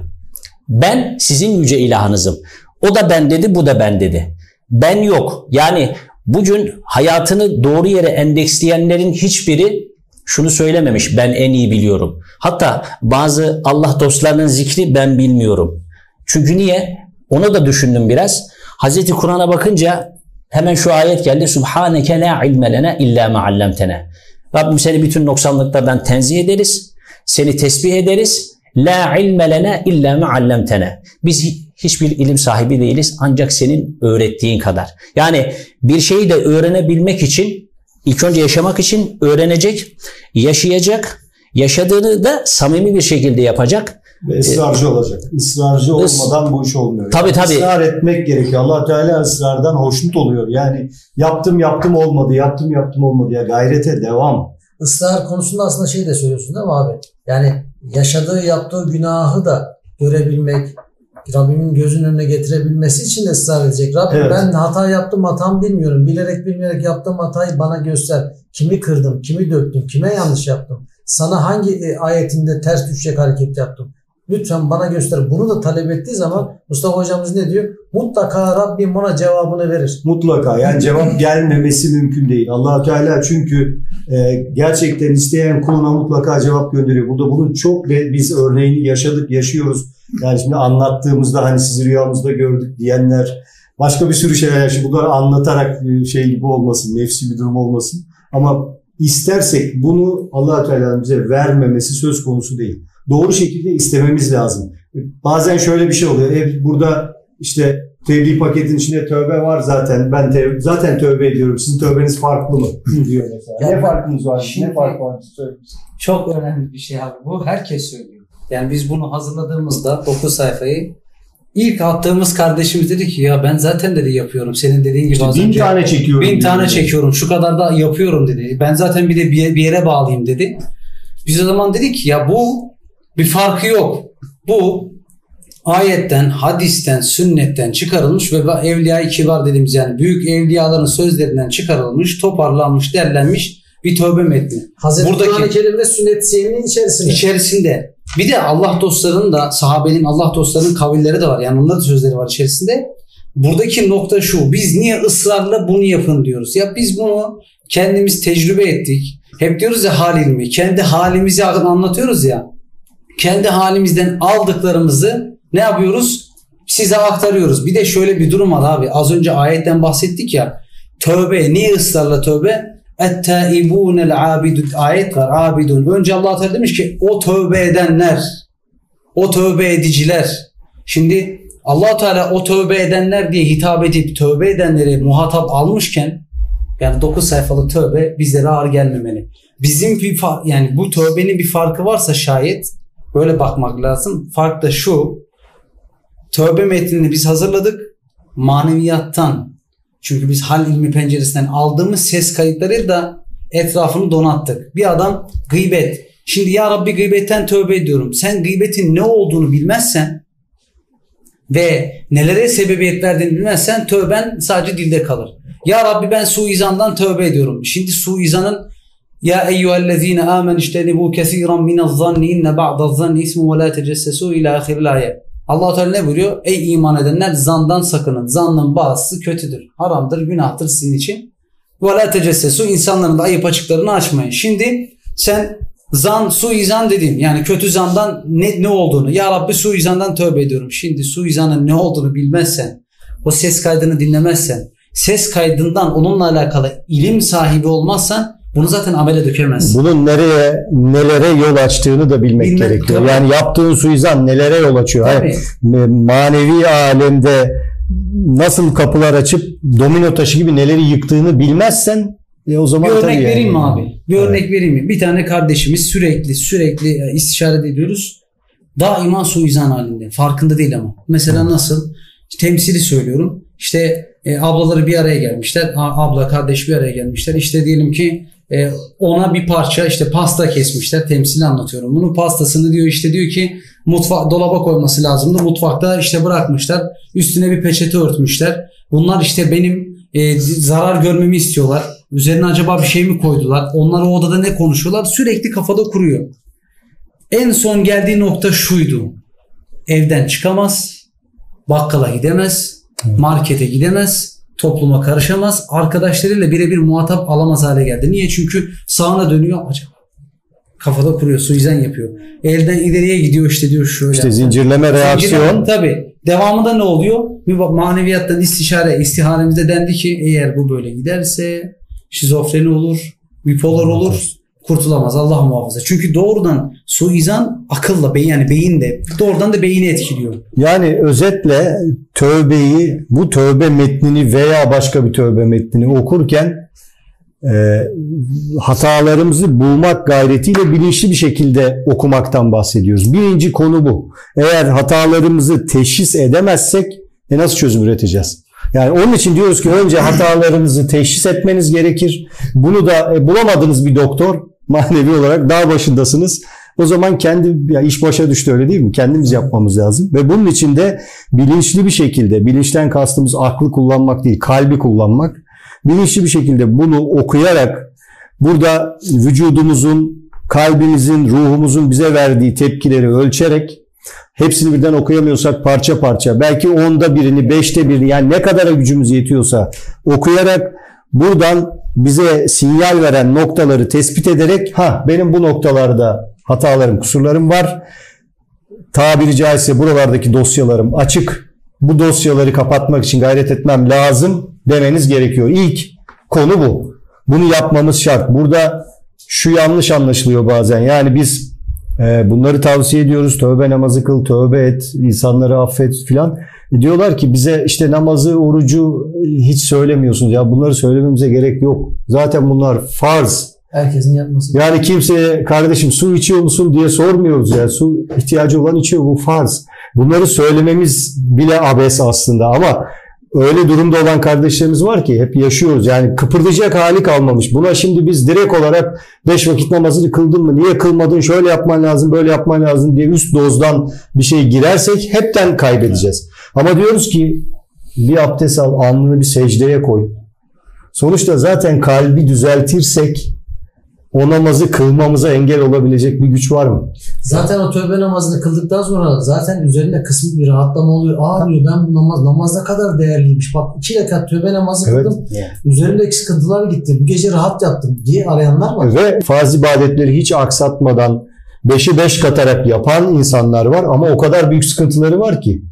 Speaker 4: Ben sizin yüce ilahınızım. O da ben dedi bu da ben dedi ben yok. Yani bugün hayatını doğru yere endeksleyenlerin hiçbiri şunu söylememiş ben en iyi biliyorum. Hatta bazı Allah dostlarının zikri ben bilmiyorum. Çünkü niye? Onu da düşündüm biraz. Hazreti Kur'an'a bakınca hemen şu ayet geldi. Subhaneke la ilme lena illa ma allamtena. Rabbim seni bütün noksanlıklardan tenzih ederiz. Seni tesbih ederiz. La ilme lena illa ma allamtena. Biz hiçbir ilim sahibi değiliz ancak senin öğrettiğin kadar. Yani bir şeyi de öğrenebilmek için ilk önce yaşamak için öğrenecek, yaşayacak, yaşadığını da samimi bir şekilde yapacak.
Speaker 1: Ve ısrarcı olacak. Israrcı olmadan bu iş olmuyor.
Speaker 4: Tabii tabii.
Speaker 1: Israr etmek gerekiyor. Allah Teala ısrardan hoşnut oluyor. Yani yaptım yaptım olmadı, yaptım yaptım olmadı ya gayrete devam.
Speaker 8: Israr konusunda aslında şey de söylüyorsun değil mi abi? Yani yaşadığı yaptığı günahı da görebilmek, Rabbimin gözünün önüne getirebilmesi için ısrar edecek. Rabbim evet. ben hata yaptım hatam bilmiyorum. Bilerek bilmeyerek yaptığım hatayı bana göster. Kimi kırdım, kimi döktüm, kime yanlış yaptım. Sana hangi e, ayetinde ters düşecek hareket yaptım. Lütfen bana göster. Bunu da talep ettiği zaman Mustafa hocamız ne diyor? Mutlaka Rabbim ona cevabını verir.
Speaker 1: Mutlaka. Yani cevap gelmemesi mümkün değil. allah Teala çünkü e, gerçekten isteyen kuluna mutlaka cevap gönderiyor. Burada bunun çok ve biz örneğini yaşadık, yaşıyoruz. Yani şimdi anlattığımızda hani sizi rüyamızda gördük diyenler başka bir sürü şeyler yaşıyor. Bunları anlatarak e, şey gibi olmasın, nefsi bir durum olmasın. Ama istersek bunu allah Teala'nın bize vermemesi söz konusu değil. Doğru şekilde istememiz lazım. Bazen şöyle bir şey oluyor. Ev burada işte tebliğ paketin içinde tövbe var zaten. Ben te- zaten tövbe ediyorum. Sizin tövbeniz farklı mı? diyor mesela.
Speaker 3: Ya
Speaker 1: ne farkınız var?
Speaker 3: şimdi-
Speaker 1: ne fark var? Söyle.
Speaker 3: Çok önemli bir şey abi bu. Herkes söylüyor. Yani biz bunu hazırladığımızda 9 sayfayı ilk attığımız kardeşimiz dedi ki ya ben zaten dedi yapıyorum. Senin dediğin gibi
Speaker 1: İşte
Speaker 3: az
Speaker 1: bin
Speaker 3: önce.
Speaker 1: tane çekiyorum.
Speaker 3: Bin tane
Speaker 1: diyor.
Speaker 3: çekiyorum. Şu kadar da yapıyorum dedi. Ben zaten bir de bir bir yere bağlayayım dedi. Biz o zaman dedik ki ya bu bir farkı yok. Bu ayetten, hadisten, sünnetten çıkarılmış ve evliya-i kibar dediğimiz yani büyük evliyaların sözlerinden çıkarılmış, toparlanmış, derlenmiş bir tövbe metni.
Speaker 8: Hazreti
Speaker 3: Buradaki-
Speaker 8: Kur'an-ı Kerim'de sünnet siyeminin içerisinde.
Speaker 3: içerisinde. Bir de Allah dostlarının da sahabenin Allah dostlarının kavilleri de var. Yani onların da sözleri var içerisinde. Buradaki nokta şu. Biz niye ısrarla bunu yapın diyoruz. Ya biz bunu kendimiz tecrübe ettik. Hep diyoruz ya hal ilmi. Kendi halimizi anlatıyoruz ya. Kendi halimizden aldıklarımızı ne yapıyoruz? Size aktarıyoruz. Bir de şöyle bir durum var abi. Az önce ayetten bahsettik ya. Tövbe. Niye ısrarla tövbe? Etteibunel abidun ayet var. Abidun. Önce Allah Teala demiş ki o tövbe edenler, o tövbe ediciler. Şimdi Allah Teala o tövbe edenler diye hitap edip tövbe edenleri muhatap almışken yani 9 sayfalık tövbe bizlere ağır gelmemeli. Bizim bir yani bu tövbenin bir farkı varsa şayet böyle bakmak lazım. Fark da şu. Tövbe metnini biz hazırladık. Maneviyattan çünkü biz hal ilmi penceresinden aldığımız ses kayıtları da etrafını donattık. Bir adam gıybet. Şimdi ya Rabbi gıybetten tövbe ediyorum. Sen gıybetin ne olduğunu bilmezsen ve nelere sebebiyet verdiğini bilmezsen tövben sadece dilde kalır. Ya Rabbi ben suizandan tövbe ediyorum. Şimdi suizanın ya eyyühellezine amen iştenibu kesiran minez-zanni inne ba'daz-zanni ismu ve la tecessesu ila ahiril ayet. Allah Teala ne buyuruyor? Ey iman edenler zandan sakının. Zannın bazısı kötüdür. Haramdır, günahtır sizin için. La tecessesu insanların da ayıp açıklarını açmayın. Şimdi sen zan, suizan dediğim yani kötü zandan ne, ne olduğunu ya Rabbi suizandan tövbe ediyorum. Şimdi suizanın ne olduğunu bilmezsen o ses kaydını dinlemezsen ses kaydından onunla alakalı ilim sahibi olmazsan bunu zaten amele dökemezsin.
Speaker 2: Bunun nereye nelere yol açtığını da bilmek
Speaker 3: Bilmek,
Speaker 2: gerekiyor.
Speaker 3: tabii.
Speaker 2: Yani yaptığın suizan nelere yol açıyor.
Speaker 3: Tabii.
Speaker 2: Manevi alemde nasıl kapılar açıp domino taşı gibi neleri yıktığını bilmezsen e o zaman
Speaker 3: Bir örnek
Speaker 2: yani.
Speaker 3: vereyim mi abi? Bir
Speaker 2: Evet.
Speaker 3: örnek vereyim mi? Bir tane kardeşimiz sürekli sürekli e, istişare ediyoruz. Daima suizan halinde. Farkında değil ama. Mesela nasıl? Temsili söylüyorum. İşte e, ablaları bir araya gelmişler. A- abla kardeş bir araya gelmişler. İşte diyelim ki e, ona bir parça işte pasta kesmişler. Temsili anlatıyorum. Bunun pastasını diyor işte diyor ki mutfak dolaba koyması lazımdı. Mutfakta işte bırakmışlar. Üstüne bir peçete örtmüşler. Bunlar işte benim e, zarar görmemi istiyorlar. Üzerine acaba bir şey mi koydular? Onlar o odada ne konuşuyorlar? Sürekli kafada kuruyor. En son geldiği nokta şuydu. Evden çıkamaz, bakkala gidemez, markete gidemez, topluma karışamaz, arkadaşlarıyla birebir muhatap alamaz hale geldi. Niye? Çünkü sağına dönüyor acaba. Kafada kuruyor, suizan yapıyor. Elden ileriye gidiyor işte diyor şöyle.
Speaker 2: İşte zincirleme reaksiyon.
Speaker 3: Tabi. Devamında ne oluyor? Bir bak- maneviyattan istişare, istiharemizde dendi ki eğer bu böyle giderse şizofreni olur, bipolar olur, kurtulamaz. Allah muhafaza. Çünkü doğrudan suizan akılla, beyin yani beyinde doğrudan da beyni etkiliyor.
Speaker 2: Yani özetle tövbeyi bu tövbe metnini veya başka bir tövbe metnini okurken e, hatalarımızı bulmak gayretiyle bilinçli bir şekilde okumaktan bahsediyoruz. Birinci konu bu. Eğer hatalarımızı teşhis edemezsek e nasıl çözüm üreteceğiz? Yani onun için diyoruz ki önce hatalarınızı teşhis etmeniz gerekir. Bunu da e, bulamadınız bir doktor manevi olarak dağ başındasınız. O zaman kendi ya iş başa düştü öyle değil mi? Kendimiz yapmamız lazım. Ve bunun için de bilinçli bir şekilde, bilinçten kastımız aklı kullanmak değil, kalbi kullanmak. Bilinçli bir şekilde bunu okuyarak burada vücudumuzun, kalbimizin, ruhumuzun bize verdiği tepkileri ölçerek hepsini birden okuyamıyorsak parça parça belki onda birini, beşte birini yani ne kadara gücümüz yetiyorsa okuyarak buradan bize sinyal veren noktaları tespit ederek ha benim bu noktalarda hatalarım, kusurlarım var. Tabiri caizse buralardaki dosyalarım açık. Bu dosyaları kapatmak için gayret etmem lazım demeniz gerekiyor. İlk konu bu. Bunu yapmamız şart. Burada şu yanlış anlaşılıyor bazen. Yani biz E, bunları tavsiye ediyoruz. Tövbe namazı kıl, tövbe et, insanları affet filan. Diyorlar ki bize işte namazı, orucu hiç söylemiyorsunuz. Ya bunları söylememize gerek yok. Zaten bunlar farz.
Speaker 8: Herkesin yapması.
Speaker 2: Yani kimseye kardeşim su içiyor musun diye sormuyoruz ya. Su ihtiyacı olan içiyor bu farz. Bunları söylememiz bile abes aslında ama öyle durumda olan kardeşlerimiz var ki hep yaşıyoruz. Yani kıpırdayacak hali kalmamış. Buna şimdi biz direkt olarak beş vakit namazını kıldın mı? Niye kılmadın? Şöyle yapman lazım, böyle yapman lazım diye üst dozdan bir şey girersek hepten kaybedeceğiz. Ama diyoruz ki bir abdest al, alnını bir secdeye koy. Sonuçta zaten kalbi düzeltirsek o namazı kılmamıza engel olabilecek bir güç var mı?
Speaker 8: Zaten o tövbe namazını kıldıktan sonra zaten üzerinde kısmi bir rahatlama oluyor. Aa diyor ben bu namaz, namaz ne kadar değerliymiş. Bak iki rekat tövbe namazı
Speaker 2: Evet.
Speaker 8: kıldım. Üzerimdeki sıkıntılar gitti. Bu gece rahat yattım diye arayanlar var.
Speaker 2: Ve farz ibadetleri hiç aksatmadan beşi beş katarak yapan insanlar var ama o kadar büyük sıkıntıları var ki.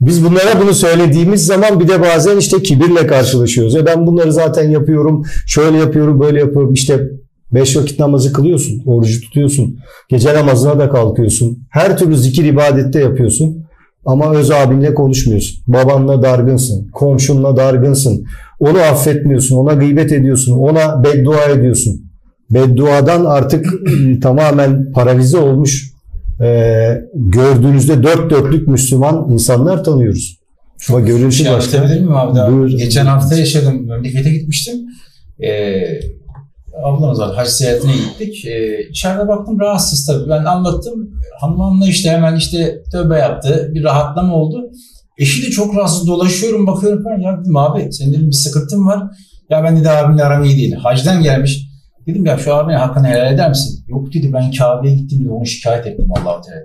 Speaker 2: Biz bunlara bunu söylediğimiz zaman bir de bazen işte kibirle karşılaşıyoruz. Ya ben bunları zaten yapıyorum, şöyle yapıyorum, böyle yapıyorum. İşte beş vakit namazı kılıyorsun, orucu tutuyorsun, gece namazına da kalkıyorsun. Her türlü zikir ibadette yapıyorsun. Ama öz abinle konuşmuyorsun. Babanla dargınsın, komşunla dargınsın. Onu affetmiyorsun, ona gıybet ediyorsun, ona beddua ediyorsun. Bedduadan artık tamamen paralize olmuş e, gördüğünüzde dört dörtlük Müslüman insanlar tanıyoruz. Ama görüntü
Speaker 5: şey
Speaker 2: başka.
Speaker 5: anlatabilir miyim abi? Daha
Speaker 2: Buyur.
Speaker 5: Geçen hafta yaşadım. Memlekete gitmiştim. Ee, ablamız var. Hac seyahatine gittik. Ee, içeride baktım rahatsız tabii. Ben anlattım. Hanım hanımla işte hemen işte tövbe yaptı. Bir rahatlama oldu. Eşi de çok rahatsız dolaşıyorum bakıyorum falan. Ya dedim abi senin dedim bir sıkıntın var. Ya ben dedi abimle aram iyi değil. Hacdan gelmiş. Dedim ya şu abinin hakkını helal eder misin? Yok dedi ben Kabe'ye gittim diye onu şikayet ettim Allah Teala.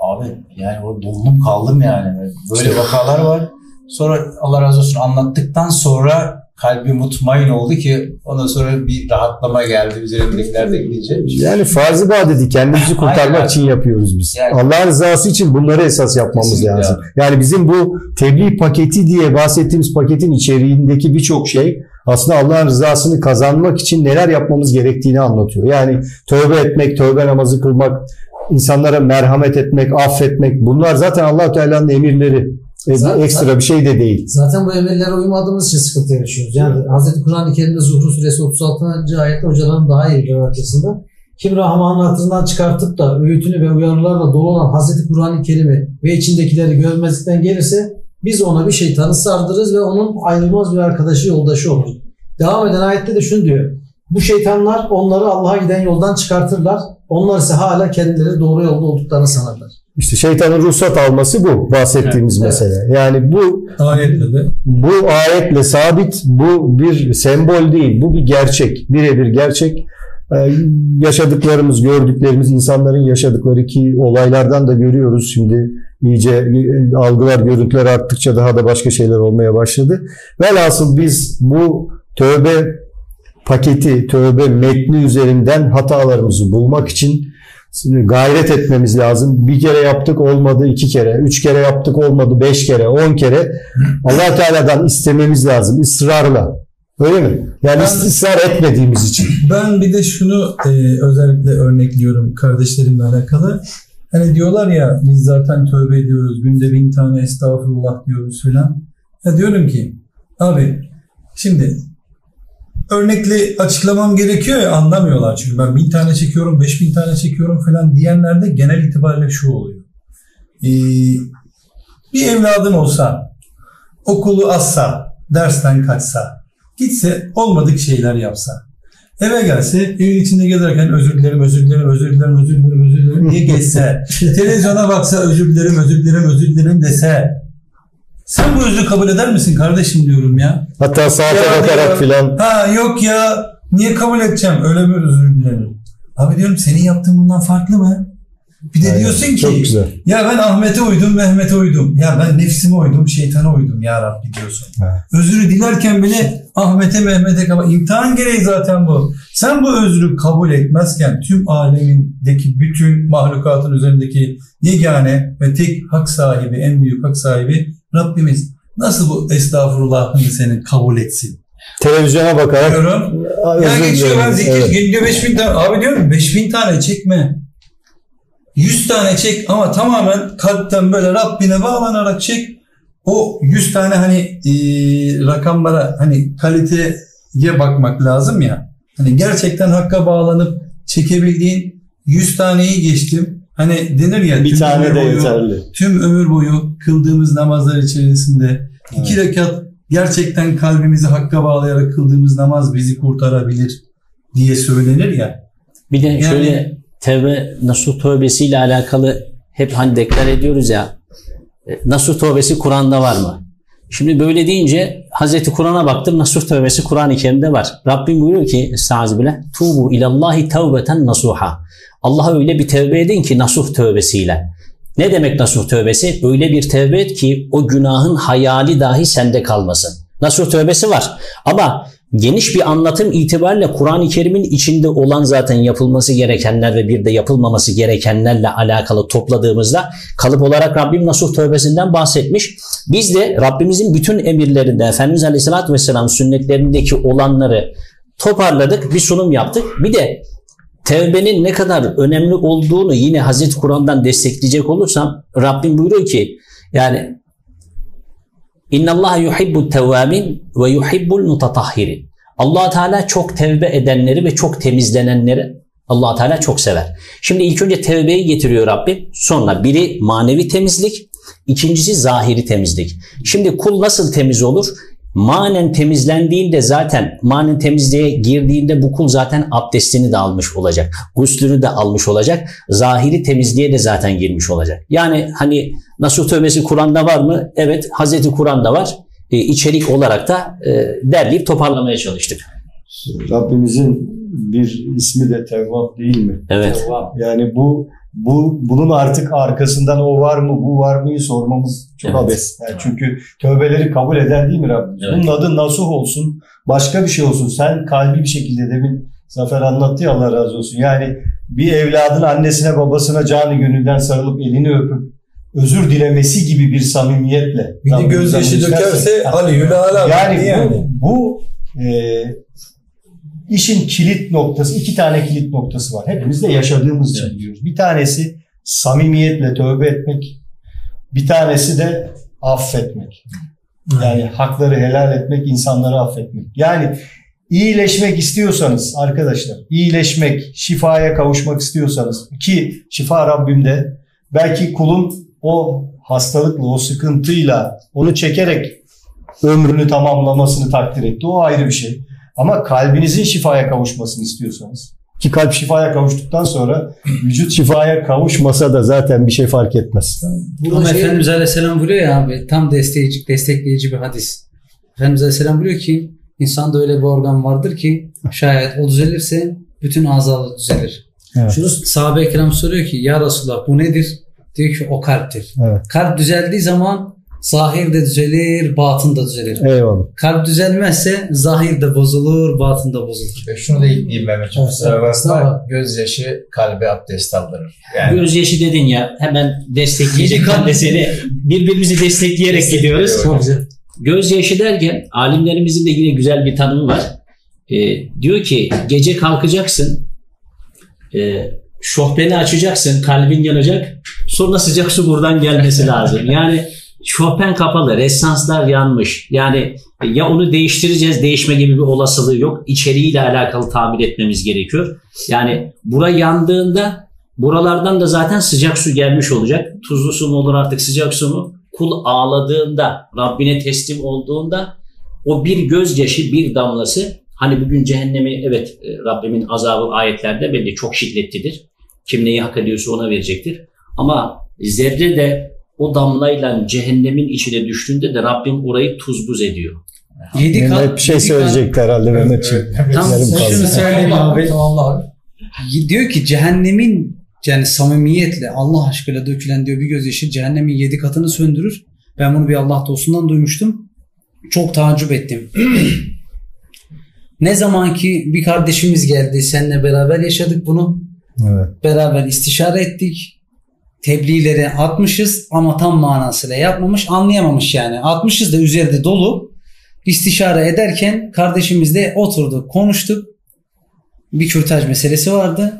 Speaker 5: Abi yani orada dondum kaldım yani. Böyle vakalar var. Sonra Allah razı olsun anlattıktan sonra kalbi mutmain oldu ki ondan sonra bir rahatlama geldi üzerimdekiler de gidince.
Speaker 2: Yani farz ibadeti kendimizi kurtarmak
Speaker 5: Aynen.
Speaker 2: için yapıyoruz biz.
Speaker 5: Yani-
Speaker 2: Allah rızası için bunları esas yapmamız
Speaker 5: Kesinlikle
Speaker 2: lazım. Yani bizim bu tebliğ paketi diye bahsettiğimiz paketin içeriğindeki birçok şey aslında Allah'ın rızasını kazanmak için neler yapmamız gerektiğini anlatıyor. Yani tövbe etmek, tövbe namazı kılmak, insanlara merhamet etmek, affetmek bunlar zaten Allah Teala'nın emirleri. E,
Speaker 8: Zaten-
Speaker 2: ekstra bir şey de değil.
Speaker 8: Zaten bu emirlere uymadığımız için sıkıntı yaşıyoruz. Yani Hz. Kur'an-ı Kerim'de Zuhru Suresi 36. ayette hocaların daha iyi bilir açısından. Kim Rahman'ın hatırından çıkartıp da öğütünü ve uyarılarla dolu olan Hz. Kur'an-ı Kerim'i ve içindekileri görmezlikten gelirse biz ona bir şeytanı sardırırız ve onun ayrılmaz bir arkadaşı, yoldaşı olur. Devam eden ayette de şunu diyor. Bu şeytanlar onları Allah'a giden yoldan çıkartırlar. Onlar ise hala kendileri doğru yolda olduklarını sanırlar.
Speaker 2: İşte şeytanın ruhsat alması bu bahsettiğimiz
Speaker 8: Evet.
Speaker 2: mesele. Yani bu
Speaker 6: Ayetle de
Speaker 2: Bu ayetle sabit, bu bir sembol değil, bu bir gerçek, birebir gerçek. Ee, yaşadıklarımız, gördüklerimiz, insanların yaşadıkları ki olaylardan da görüyoruz. Şimdi iyice e, algılar, görüntüler arttıkça daha da başka şeyler olmaya başladı. Velhasıl biz bu tövbe paketi, tövbe metni üzerinden hatalarımızı bulmak için gayret etmemiz lazım. Bir kere yaptık olmadı, iki kere, üç kere yaptık olmadı, beş kere, on kere allah Teala'dan istememiz lazım ısrarla. Öyle mi? Yani
Speaker 6: Ben-
Speaker 2: ısrar etmediğimiz için.
Speaker 6: Ben bir de şunu e, özellikle örnekliyorum kardeşlerimle alakalı. Hani diyorlar ya biz zaten tövbe ediyoruz. Günde bin tane estağfurullah diyoruz filan. Ya diyorum ki abi şimdi örnekli açıklamam gerekiyor ya anlamıyorlar. Çünkü ben bin tane çekiyorum, beş bin tane çekiyorum falan diyenlerde genel itibariyle şu oluyor. Ee, bir evladın olsa, okulu azsa, dersten kaçsa, gitse olmadık şeyler yapsa, eve gelse evin içinde gezerken özür dilerim, özür dilerim, özür dilerim, özür dilerim, özür dilerim diye geçse, televizyona baksa özür dilerim, özür dilerim, özür dilerim dese, sen bu özrü kabul eder misin kardeşim diyorum ya.
Speaker 2: Hatta saate
Speaker 6: Ya
Speaker 2: bakarak filan
Speaker 6: Ha yok ya niye kabul edeceğim öyle mi özür dilerim. Abi diyorum senin yaptığın bundan farklı mı? Bir de
Speaker 2: Aynen,
Speaker 6: diyorsun ki
Speaker 2: çok güzel.
Speaker 6: ya ben Ahmet'e uydum Mehmet'e uydum. Ya ben nefsime uydum şeytana uydum ya Rabbi diyorsun.
Speaker 2: Evet.
Speaker 6: Özürü dilerken bile Ahmet'e Mehmet'e kabul. İmtihan gereği zaten bu. Sen bu özrü kabul etmezken tüm alemindeki bütün mahlukatın üzerindeki yegane ve tek hak sahibi en büyük hak sahibi Rabbimiz nasıl bu estağfurullahını senin kabul etsin?
Speaker 9: televizyona bakarak
Speaker 6: Diyorum. Ya geçiyor ben zikir
Speaker 9: Evet.
Speaker 6: günde 5000 tane. Abi diyorum 5000 tane çekme. 100 tane çek ama tamamen kalpten böyle Rabbine bağlanarak çek. O 100 tane hani e, rakamlara hani kaliteye bakmak lazım ya. Hani gerçekten hakka bağlanıp çekebildiğin 100 taneyi geçtim. Hani denir ya
Speaker 2: Bir
Speaker 6: tüm
Speaker 2: tane
Speaker 6: ömür
Speaker 2: de
Speaker 6: boyu-
Speaker 2: yeterli.
Speaker 6: tüm ömür boyu kıldığımız namazlar içerisinde iki rekat gerçekten kalbimizi hakka bağlayarak kıldığımız namaz bizi kurtarabilir diye söylenir ya.
Speaker 4: Bir de
Speaker 6: Yani-
Speaker 4: şöyle tevbe nasuh tövbesiyle alakalı hep hani deklar ediyoruz ya e, nasuh tövbesi Kur'an'da var mı? Şimdi böyle deyince Hazreti Kur'an'a baktım nasuh tövbesi Kur'an-ı Kerim'de var. Rabbim buyuruyor ki Estağfirullah tubu ilallahi tevbeten nasuha. Allah'a öyle bir tevbe edin ki nasuh tövbesiyle. Ne demek nasuh tövbesi? Öyle bir tevbe et ki o günahın hayali dahi sende kalmasın. Nasuh tövbesi var. Ama geniş bir anlatım itibariyle Kur'an-ı Kerim'in içinde olan zaten yapılması gerekenler ve bir de yapılmaması gerekenlerle alakalı topladığımızda kalıp olarak Rabbim nasuh tövbesinden bahsetmiş. Biz de Rabbimizin bütün emirlerinde Efendimiz Aleyhisselatü Vesselam sünnetlerindeki olanları toparladık, bir sunum yaptık. Bir de tevbenin ne kadar önemli olduğunu yine Hazreti Kur'an'dan destekleyecek olursam Rabbim buyuruyor ki yani İnna Allah yuhibbu tevvabin ve yuhibbul mutatahhirin. Allah Teala çok tevbe edenleri ve çok temizlenenleri Allah Teala çok sever. Şimdi ilk önce tevbeyi getiriyor Rabbim. Sonra biri manevi temizlik, ikincisi zahiri temizlik. Şimdi kul nasıl temiz olur? Manen temizlendiğinde zaten manen temizliğe girdiğinde bu kul zaten abdestini de almış olacak. Guslünü de almış olacak. Zahiri temizliğe de zaten girmiş olacak. Yani hani nasuh tövbesi Kur'an'da var mı? Evet Hazreti Kur'an'da var. E, içerik olarak da e, derleyip toparlamaya çalıştık.
Speaker 2: Rabbimizin bir ismi de Tevvab değil mi?
Speaker 4: Evet.
Speaker 2: Yani bu bu bunun artık arkasından o var mı bu var mıyı sormamız çok
Speaker 4: Evet.
Speaker 2: abes. Yani çünkü tövbeleri kabul eden değil mi Rabbimiz?
Speaker 4: Evet.
Speaker 2: Bunun adı nasuh olsun, başka bir şey olsun. Sen kalbi bir şekilde demin Zafer anlattı ya Allah razı olsun. Yani bir evladın annesine babasına canı gönülden sarılıp elini öpüp özür dilemesi gibi bir samimiyetle.
Speaker 6: Bir de gözyaşı dökerse Ali Hülala
Speaker 2: yani,
Speaker 6: yani.
Speaker 2: bu, bu e, işin kilit noktası, iki tane kilit noktası var. Hepimiz de yaşadığımız için biliyoruz. Bir tanesi samimiyetle tövbe etmek, bir tanesi de affetmek. Yani hakları helal etmek, insanları affetmek. Yani iyileşmek istiyorsanız arkadaşlar, iyileşmek, şifaya kavuşmak istiyorsanız ki şifa Rabbimde belki kulun o hastalıkla, o sıkıntıyla onu çekerek ömrünü tamamlamasını takdir etti. O ayrı bir şey. Ama kalbinizin şifaya kavuşmasını istiyorsanız ki kalp şifaya kavuştuktan sonra vücut şifaya kavuşmasa da zaten bir şey fark etmez.
Speaker 3: Ama
Speaker 8: şey-
Speaker 3: Efendimiz Aleyhisselam buyuruyor ya abi tam destekleyici, destekleyici bir hadis. Efendimiz Aleyhisselam buyuruyor ki insanda öyle bir organ vardır ki şayet o düzelirse bütün azalar düzelir.
Speaker 9: Evet.
Speaker 3: Şunu sahabe-i kiram soruyor ki ya Resulallah bu nedir? Diyor ki o kalptir.
Speaker 9: Evet.
Speaker 3: Kalp düzeldiği zaman zahir de düzelir, batın da düzelir.
Speaker 9: Eyvallah.
Speaker 3: Kalp düzelmezse zahir de bozulur, batın da bozulur.
Speaker 5: Ve şunu da ekleyeyim Mehmetciğim. Kusura bakma. Gözyaşı kalbe abdest aldırır. Yani
Speaker 4: Gözyaşı dedin ya hemen destekleyecek ben de seni birbirimizi destekleyerek gidiyoruz.
Speaker 5: Çok
Speaker 8: güzel.
Speaker 4: Gözyaşı derken alimlerimizin de yine güzel bir tanımı var. Ee, diyor ki gece kalkacaksın, e, şohbeni açacaksın, kalbin yanacak. Sonra sıcak su buradan gelmesi lazım. Yani şohben kapalı, resanslar yanmış. Yani ya onu değiştireceğiz, değişme gibi bir olasılığı yok. İçeriğiyle alakalı tamir etmemiz gerekiyor. Yani bura yandığında buralardan da zaten sıcak su gelmiş olacak. Tuzlu su mu olur artık sıcak su mu? Kul ağladığında, Rabbine teslim olduğunda o bir gözyaşı, bir damlası hani bugün cehennemi evet e, Rabbimin azabı ayetlerde belli çok şiddetlidir. Kim neyi hak ediyorsa ona verecektir. Ama zerre de o damlayla cehennemin içine düştüğünde de Rabbim orayı tuz buz ediyor.
Speaker 3: Yedi kat,
Speaker 9: bir şey söyleyecekti herhalde Mehmetciğim.
Speaker 3: Tam şunu söyleyeyim abi.
Speaker 8: Tamamla abi.
Speaker 3: Diyor ki cehennemin yani samimiyetle Allah aşkıyla dökülen diyor bir gözyaşı cehennemin yedi katını söndürür. Ben bunu bir Allah dostundan duymuştum. Çok tacip ettim. ne zaman ki bir kardeşimiz geldi seninle beraber yaşadık bunu.
Speaker 9: Evet.
Speaker 3: Beraber istişare ettik. Tebliğleri atmışız ama tam manasıyla yapmamış anlayamamış yani. Atmışız da üzerinde dolu. istişare ederken kardeşimizle oturduk, konuştuk. Bir kürtaj meselesi vardı.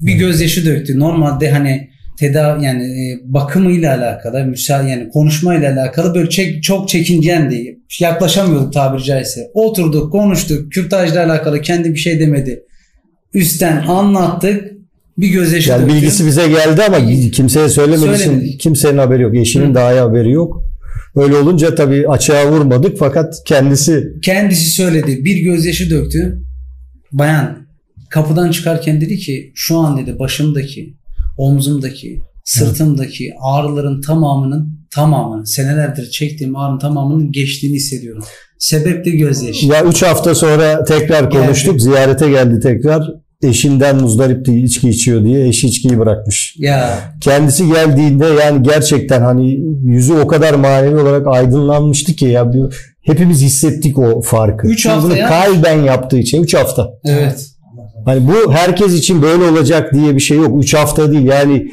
Speaker 3: Bir gözyaşı döktü. Normalde hani tedavi yani e, bakımıyla alakalı, müsaade yani konuşmayla alakalı böyle çek, çok çekincendi. Yaklaşamıyorduk tabiri caizse. Oturduk, konuştuk. Kürtajla alakalı kendi bir şey demedi. Üstten anlattık. Bir gözyaşı
Speaker 2: Yani bilgisi bize geldi ama kimseye söylemediği için kimsenin haberi yok. Eşinin
Speaker 3: Hı.
Speaker 2: dahi haberi yok. Öyle olunca tabii açığa vurmadık fakat kendisi
Speaker 3: Kendisi söyledi. Bir gözyaşı döktü. Bayan kapıdan çıkarken dedi ki şu an dedi başımdaki, omzumdaki, sırtımdaki ağrıların tamamının tamamının senelerdir çektiğim ağrının tamamının geçtiğini hissediyorum. Sebep de gözyaşı.
Speaker 2: ya 3 hafta sonra tekrar konuştuk. Ziyarete geldi tekrar. Eşinden muzdaripti içki içiyor diye eşi içkiyi bırakmış.
Speaker 3: Ya
Speaker 2: Kendisi geldiğinde yani gerçekten hani yüzü o kadar manevi olarak aydınlanmıştı ki ya hepimiz hissettik o farkı.
Speaker 3: Üç
Speaker 2: Çünkü
Speaker 3: hafta
Speaker 2: bunu
Speaker 3: ya.
Speaker 2: kalben yaptığı için 3 hafta.
Speaker 3: evet.
Speaker 2: Hani bu herkes için böyle olacak diye bir şey yok. 3 hafta değil yani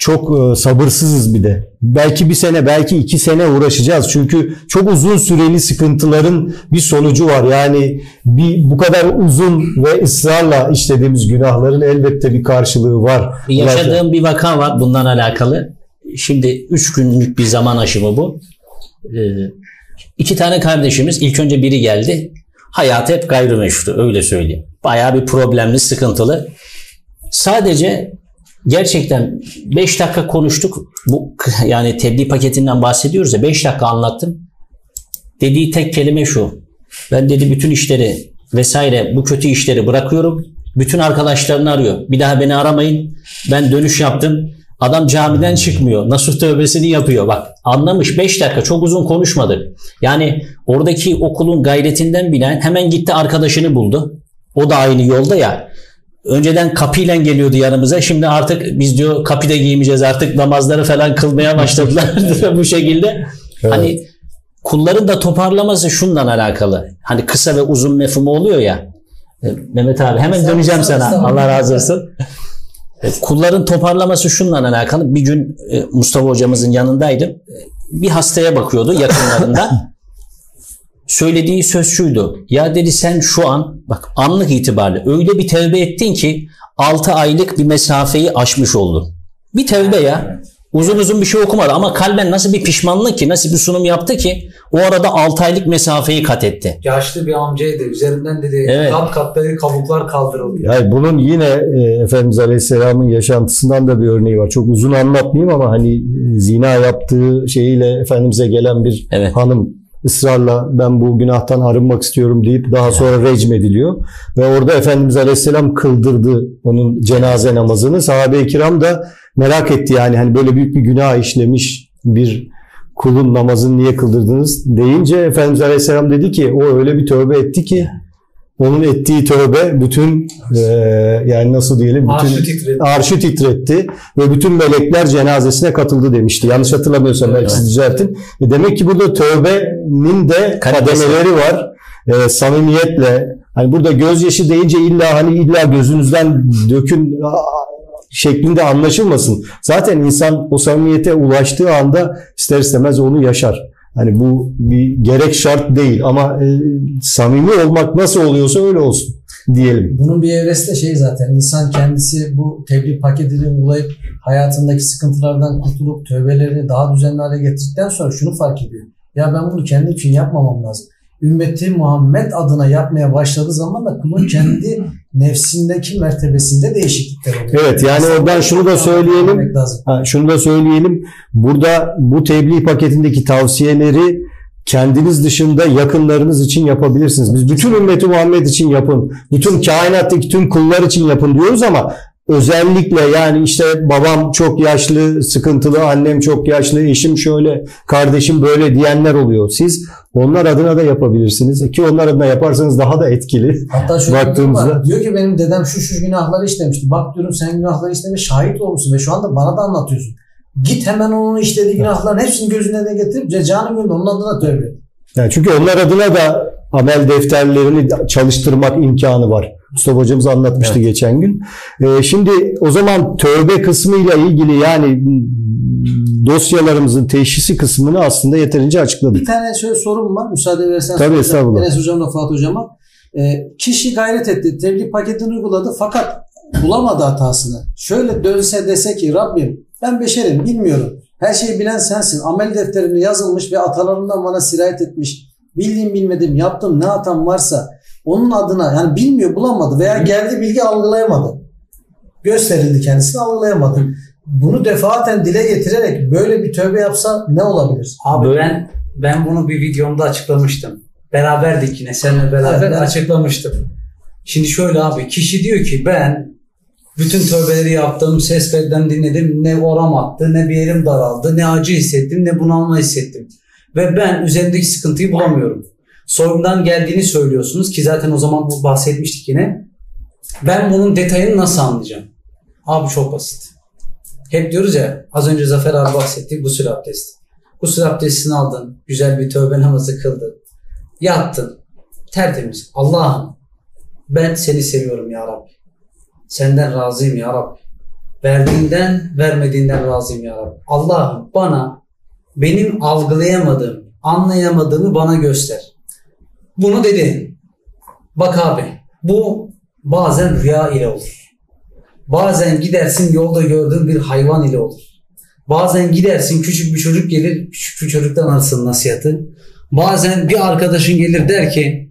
Speaker 2: çok e, sabırsızız bir de. Belki bir sene belki iki sene uğraşacağız. Çünkü çok uzun süreli sıkıntıların bir sonucu var. Yani bir bu kadar uzun ve ısrarla işlediğimiz günahların elbette bir karşılığı var.
Speaker 4: Yaşadığım bir vaka var bundan alakalı. Şimdi 3 günlük bir zaman aşımı bu. Ee, iki tane kardeşimiz ilk önce biri geldi. Hayatı hep gayrimeşru öyle söyleyeyim. Bayağı bir problemli, sıkıntılı. Sadece gerçekten 5 dakika konuştuk. Bu yani tebliğ paketinden bahsediyoruz ya 5 dakika anlattım. Dediği tek kelime şu. Ben dedi bütün işleri vesaire bu kötü işleri bırakıyorum. Bütün arkadaşlarını arıyor. Bir daha beni aramayın. Ben dönüş yaptım. Adam camiden çıkmıyor. Nasuh tövbesini yapıyor. Bak anlamış 5 dakika çok uzun konuşmadık. Yani oradaki okulun gayretinden bilen hemen gitti arkadaşını buldu. O da aynı yolda ya. Önceden kapıyla geliyordu yanımıza. Şimdi artık biz diyor kapıda giymeyeceğiz artık namazları falan kılmaya başladılar bu şekilde. Hani kulların da toparlaması şundan alakalı. Hani kısa ve uzun mefhumu oluyor ya. E, Mehmet abi hemen
Speaker 8: Sen-
Speaker 4: döneceğim
Speaker 8: sen-
Speaker 4: sana. Allah razı olsun. E, Kulların toparlaması şundan alakalı. Bir gün e, Mustafa hocamızın yanındaydım. Bir hastaya bakıyordu yakınlarında. Söylediği söz şuydu. Ya dedi sen şu an bak anlık itibariyle öyle bir tevbe ettin ki 6 aylık bir mesafeyi aşmış oldun. Bir tevbe ya. Uzun uzun bir şey okumadı ama kalben nasıl bir pişmanlık ki, nasıl bir sunum yaptı ki o arada 6 aylık mesafeyi kat etti.
Speaker 3: Yaşlı bir amcaydı. Üzerinden dedi
Speaker 4: Evet.
Speaker 3: kat kat dedi kabuklar kaldırıldı.
Speaker 2: Yani bunun yine e, Efendimiz Aleyhisselam'ın yaşantısından da bir örneği var. Çok uzun anlatmayayım ama hani e, zina yaptığı şeyiyle Efendimiz'e gelen bir
Speaker 4: Evet.
Speaker 2: hanım ısrarla ben bu günahtan arınmak istiyorum deyip daha sonra recm ediliyor. Ve orada Efendimiz Aleyhisselam kıldırdı onun cenaze namazını. Sahabe-i kiram da merak etti yani hani böyle büyük bir günah işlemiş bir kulun namazını niye kıldırdınız deyince Efendimiz Aleyhisselam dedi ki o öyle bir tövbe etti ki onun ettiği tövbe bütün e, yani nasıl diyelim bütün
Speaker 3: Arşı titredi.
Speaker 2: arşı titretti ve bütün melekler cenazesine katıldı demişti. Yanlış hatırlamıyorsam belki siz düzeltin. E demek ki burada tövbenin de kademeleri var. E, samimiyetle hani burada gözyaşı deyince illa hani illa gözünüzden dökün şeklinde anlaşılmasın. Zaten insan o samimiyete ulaştığı anda ister istemez onu yaşar. Hani bu bir gerek şart değil ama e, samimi olmak nasıl oluyorsa öyle olsun diyelim.
Speaker 8: Bunun bir evresi de şey zaten insan kendisi bu tebliğ paketini uygulayıp hayatındaki sıkıntılardan kurtulup tövbelerini daha düzenli hale getirdikten sonra şunu fark ediyor. Ya ben bunu kendim için yapmamam lazım. Ümmeti Muhammed adına yapmaya başladığı zaman da kulun kendi nefsindeki mertebesinde değişiklikler oluyor.
Speaker 2: Evet, yani oradan şunu da söyleyelim. Ha, şunu da söyleyelim. Burada bu tebliğ paketindeki tavsiyeleri kendiniz dışında yakınlarınız için yapabilirsiniz. Biz bütün ümmeti Muhammed için yapın. Bütün kainattaki tüm kullar için yapın diyoruz ama özellikle yani işte babam çok yaşlı, sıkıntılı, annem çok yaşlı, eşim şöyle, kardeşim böyle diyenler oluyor. Siz onlar adına da yapabilirsiniz. Ki onlar adına yaparsanız daha da etkili.
Speaker 8: Hatta şöyle
Speaker 2: Baktığımızda-
Speaker 8: var. Diyor ki benim dedem şu şu günahları işlemişti. Bak diyorum sen günahları işlemiş şahit olmuşsun ve şu anda bana da anlatıyorsun. Git hemen onun işlediği günahların hepsini gözüne de getirip cecanı gönül onun adına tövbe et.
Speaker 2: Yani çünkü onlar adına da amel defterlerini çalıştırmak imkanı var. Mustafa hocamız anlatmıştı evet. geçen gün. Ee, şimdi o zaman tövbe kısmıyla ilgili yani dosyalarımızın teşhisi kısmını aslında yeterince açıkladık.
Speaker 8: Bir tane şöyle sorum var. Müsaade verirsen.
Speaker 2: Tabii estağfurullah.
Speaker 8: Enes hocamla Fuat hocama. E, kişi gayret etti. Tebliğ paketini uyguladı fakat bulamadı hatasını. Şöyle dönse dese ki Rabbim ben beşerim bilmiyorum. Her şeyi bilen sensin. Amel defterimde yazılmış ve atalarımdan bana sirayet etmiş. Bildiğim bilmedim yaptım ne hatam varsa onun adına yani bilmiyor bulamadı veya geldi bilgi algılayamadı. Gösterildi kendisini algılayamadı. Bunu defaten dile getirerek böyle bir tövbe yapsa ne olabilir?
Speaker 3: Abi ben ben bunu bir videomda açıklamıştım. Beraberdik yine seninle beraber evet, açıklamıştım. Şimdi şöyle abi kişi diyor ki ben bütün tövbeleri yaptım, ses kaydından dinledim. Ne oram attı, ne bir yerim daraldı, ne acı hissettim, ne bunalma hissettim. Ve ben üzerindeki sıkıntıyı bulamıyorum. Sorumdan geldiğini söylüyorsunuz ki zaten o zaman bu bahsetmiştik yine. Ben bunun detayını nasıl anlayacağım? Abi çok basit. Hep diyoruz ya az önce Zafer abi bahsetti gusül abdesti. Gusül abdestini aldın. Güzel bir tövbe namazı kıldın. Yattın. Tertemiz. Allah'ım ben seni seviyorum ya Rabbi. Senden razıyım ya Rabbi. Verdiğinden vermediğinden razıyım ya Rabbi. Allah'ım bana benim algılayamadığım, anlayamadığımı bana göster. Bunu dedi. Bak abi bu bazen rüya ile olur. Bazen gidersin yolda gördüğün bir hayvan ile olur. Bazen gidersin küçük bir çocuk gelir küçük bir çocuktan alırsın nasihatı. Bazen bir arkadaşın gelir der ki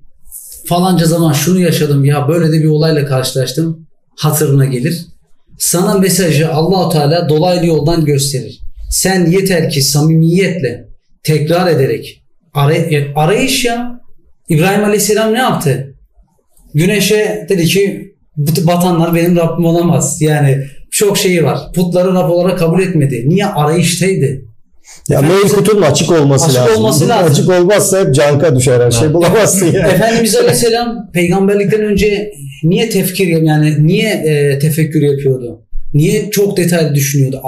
Speaker 3: falanca zaman şunu yaşadım ya böyle de bir olayla karşılaştım hatırına gelir. Sana mesajı Allahu Teala dolaylı yoldan gösterir. Sen yeter ki samimiyetle tekrar ederek aray arayış ya İbrahim Aleyhisselam ne yaptı? Güneşe dedi ki batanlar benim Rabbim olamaz. Yani çok şeyi var. Putları Rab olarak kabul etmedi. Niye? Arayıştaydı.
Speaker 2: Ya mail kutunun açık olması
Speaker 3: açık
Speaker 2: lazım.
Speaker 3: Olması lazım.
Speaker 2: Açık olmazsa hep canka düşer her şey bulamazsın yani.
Speaker 3: Efendimiz Aleyhisselam peygamberlikten önce niye tefkir yani niye e, tefekkür yapıyordu? Niye çok detaylı düşünüyordu?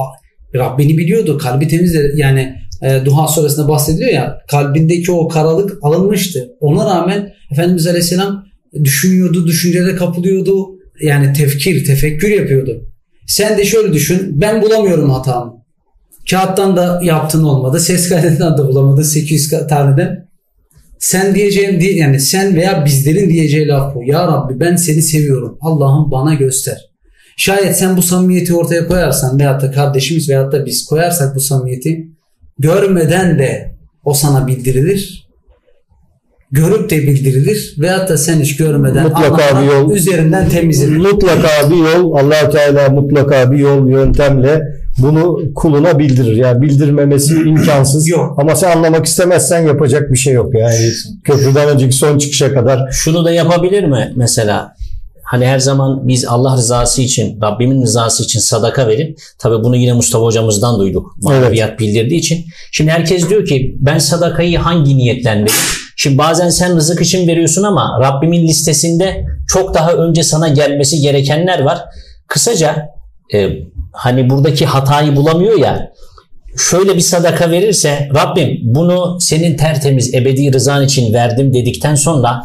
Speaker 3: Rabbini biliyordu. Kalbi temizdi. Yani e, Duha suresinde bahsediliyor ya kalbindeki o karalık alınmıştı. Ona rağmen Efendimiz Aleyhisselam düşünüyordu, düşüncelere kapılıyordu. Yani tefkir, tefekkür yapıyordu. Sen de şöyle düşün. Ben bulamıyorum hatamı. Kağıttan da yaptın olmadı. Ses kaydından da bulamadın 800 tane de. Sen diyeceğim diye yani sen veya bizlerin diyeceği laf bu. Ya Rabbi ben seni seviyorum. Allah'ım bana göster. Şayet sen bu samimiyeti ortaya koyarsan veyahut da kardeşimiz veyahut da biz koyarsak bu samimiyeti görmeden de o sana bildirilir. Görüp de bildirilir veyahut da sen hiç görmeden
Speaker 2: mutlaka bir yol
Speaker 3: üzerinden temizlenir.
Speaker 2: Mutlaka bir yol Allah Teala mutlaka bir yol yöntemle bunu kuluna bildirir. Yani bildirmemesi imkansız.
Speaker 3: Yok.
Speaker 2: Ama sen anlamak istemezsen yapacak bir şey yok. Yani köprüden önceki son çıkışa kadar.
Speaker 4: Şunu da yapabilir mi mesela? Hani her zaman biz Allah rızası için, Rabbimin rızası için sadaka verip, tabi bunu yine Mustafa hocamızdan duyduk. Maneviyat evet. bildirdiği için. Şimdi herkes diyor ki ben sadakayı hangi niyetten vereyim? Şimdi bazen sen rızık için veriyorsun ama Rabbimin listesinde çok daha önce sana gelmesi gerekenler var. Kısaca e, hani buradaki hatayı bulamıyor ya şöyle bir sadaka verirse Rabbim bunu senin tertemiz ebedi rızan için verdim dedikten sonra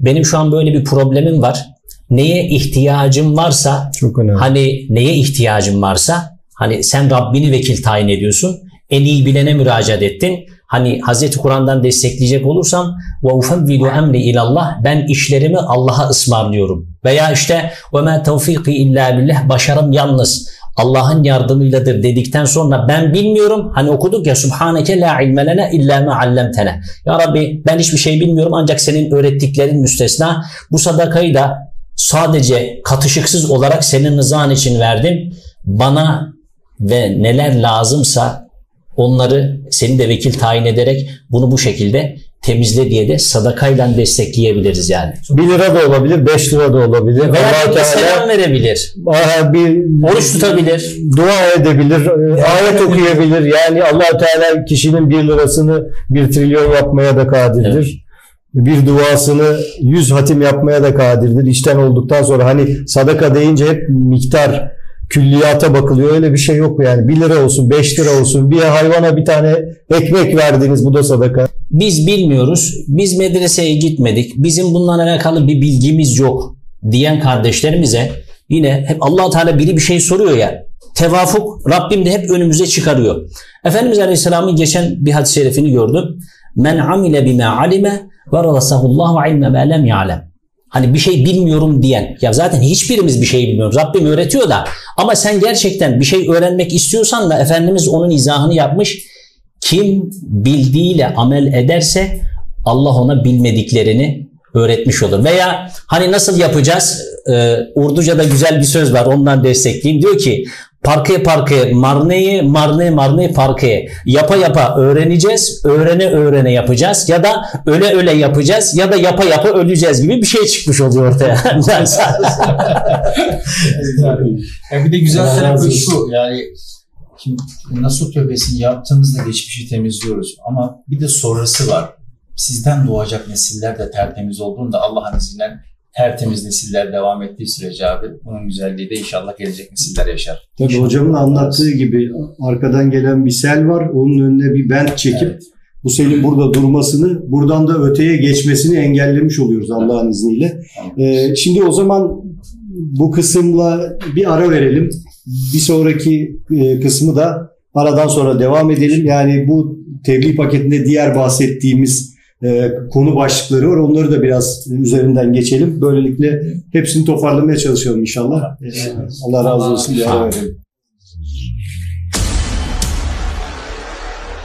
Speaker 4: benim şu an böyle bir problemim var. Neye ihtiyacım varsa
Speaker 2: Çok önemli.
Speaker 4: hani neye ihtiyacım varsa hani sen Rabbini vekil tayin ediyorsun. En iyi bilene müracaat ettin. Hani Hazreti Kur'an'dan destekleyecek olursam ve ufevvidu emri ilallah ben işlerimi Allah'a ısmarlıyorum. Veya işte ve ma tevfiki illa billah başarım yalnız Allah'ın yardımıyladır dedikten sonra ben bilmiyorum. Hani okuduk ya Subhaneke la ilme lena illa ma allamtena. Ya Rabbi ben hiçbir şey bilmiyorum ancak senin öğrettiklerin müstesna. Bu sadakayı da sadece katışıksız olarak senin rızan için verdim. Bana ve neler lazımsa onları seni de vekil tayin ederek bunu bu şekilde temizle diye de sadakayla destekleyebiliriz yani.
Speaker 2: 1 lira da olabilir, 5 lira da olabilir.
Speaker 4: Veya Allah selam verebilir.
Speaker 2: Bir
Speaker 4: oruç tutabilir.
Speaker 2: Dua edebilir, yani, ayet okuyabilir. Yani allah Teala kişinin 1 lirasını 1 trilyon yapmaya da kadirdir. Evet bir duasını yüz hatim yapmaya da kadirdir. İşten olduktan sonra hani sadaka deyince hep miktar
Speaker 10: külliyata bakılıyor. Öyle bir şey yok yani. 1 lira olsun, 5 lira olsun. Bir hayvana bir tane ekmek verdiniz bu da sadaka.
Speaker 4: Biz bilmiyoruz. Biz medreseye gitmedik. Bizim bununla alakalı bir bilgimiz yok diyen kardeşlerimize yine hep allah Teala biri bir şey soruyor ya. Tevafuk Rabbim de hep önümüze çıkarıyor. Efendimiz Aleyhisselam'ın geçen bir hadis-i şerifini gördüm. Men amile bime alime ve rasahullahu ilme ma lem ya'lem. Hani bir şey bilmiyorum diyen. Ya zaten hiçbirimiz bir şey bilmiyoruz. Rabbim öğretiyor da. Ama sen gerçekten bir şey öğrenmek istiyorsan da Efendimiz onun izahını yapmış. Kim bildiğiyle amel ederse Allah ona bilmediklerini öğretmiş olur. Veya hani nasıl yapacağız? Ee, Urduca'da güzel bir söz var ondan destekleyeyim. Diyor ki Parkaya parkaya marneyi, marne marne parkaya. Yapa yapa öğreneceğiz, öğrene öğrene yapacağız. Ya da öyle öyle yapacağız. Ya da yapa yapa öleceğiz gibi bir şey çıkmış oluyor ortaya.
Speaker 5: yani bir de güzel tarafı şu yani şimdi nasıl tövbesini yaptığımızda geçmişi temizliyoruz. Ama bir de sonrası var. Sizden doğacak nesiller de tertemiz olduğunda Allah'ın izniyle tertemiz nesiller devam ettiği sürece abi bunun güzelliği de inşallah gelecek nesiller yaşar.
Speaker 2: Tabii
Speaker 5: İnşallah.
Speaker 2: hocamın anlattığı gibi arkadan gelen bir sel var. Onun önüne bir bent çekip
Speaker 5: Evet.
Speaker 2: bu selin burada durmasını, buradan da öteye geçmesini engellemiş oluyoruz Allah'ın izniyle. Ee, şimdi o zaman bu kısımla bir ara verelim. Bir sonraki e, kısmı da aradan sonra devam edelim. Yani bu tebliğ paketinde diğer bahsettiğimiz e, konu başlıkları var. Onları da biraz üzerinden geçelim. Böylelikle hepsini toparlamaya çalışalım inşallah. Ee, Allah razı olsun. Ara verelim.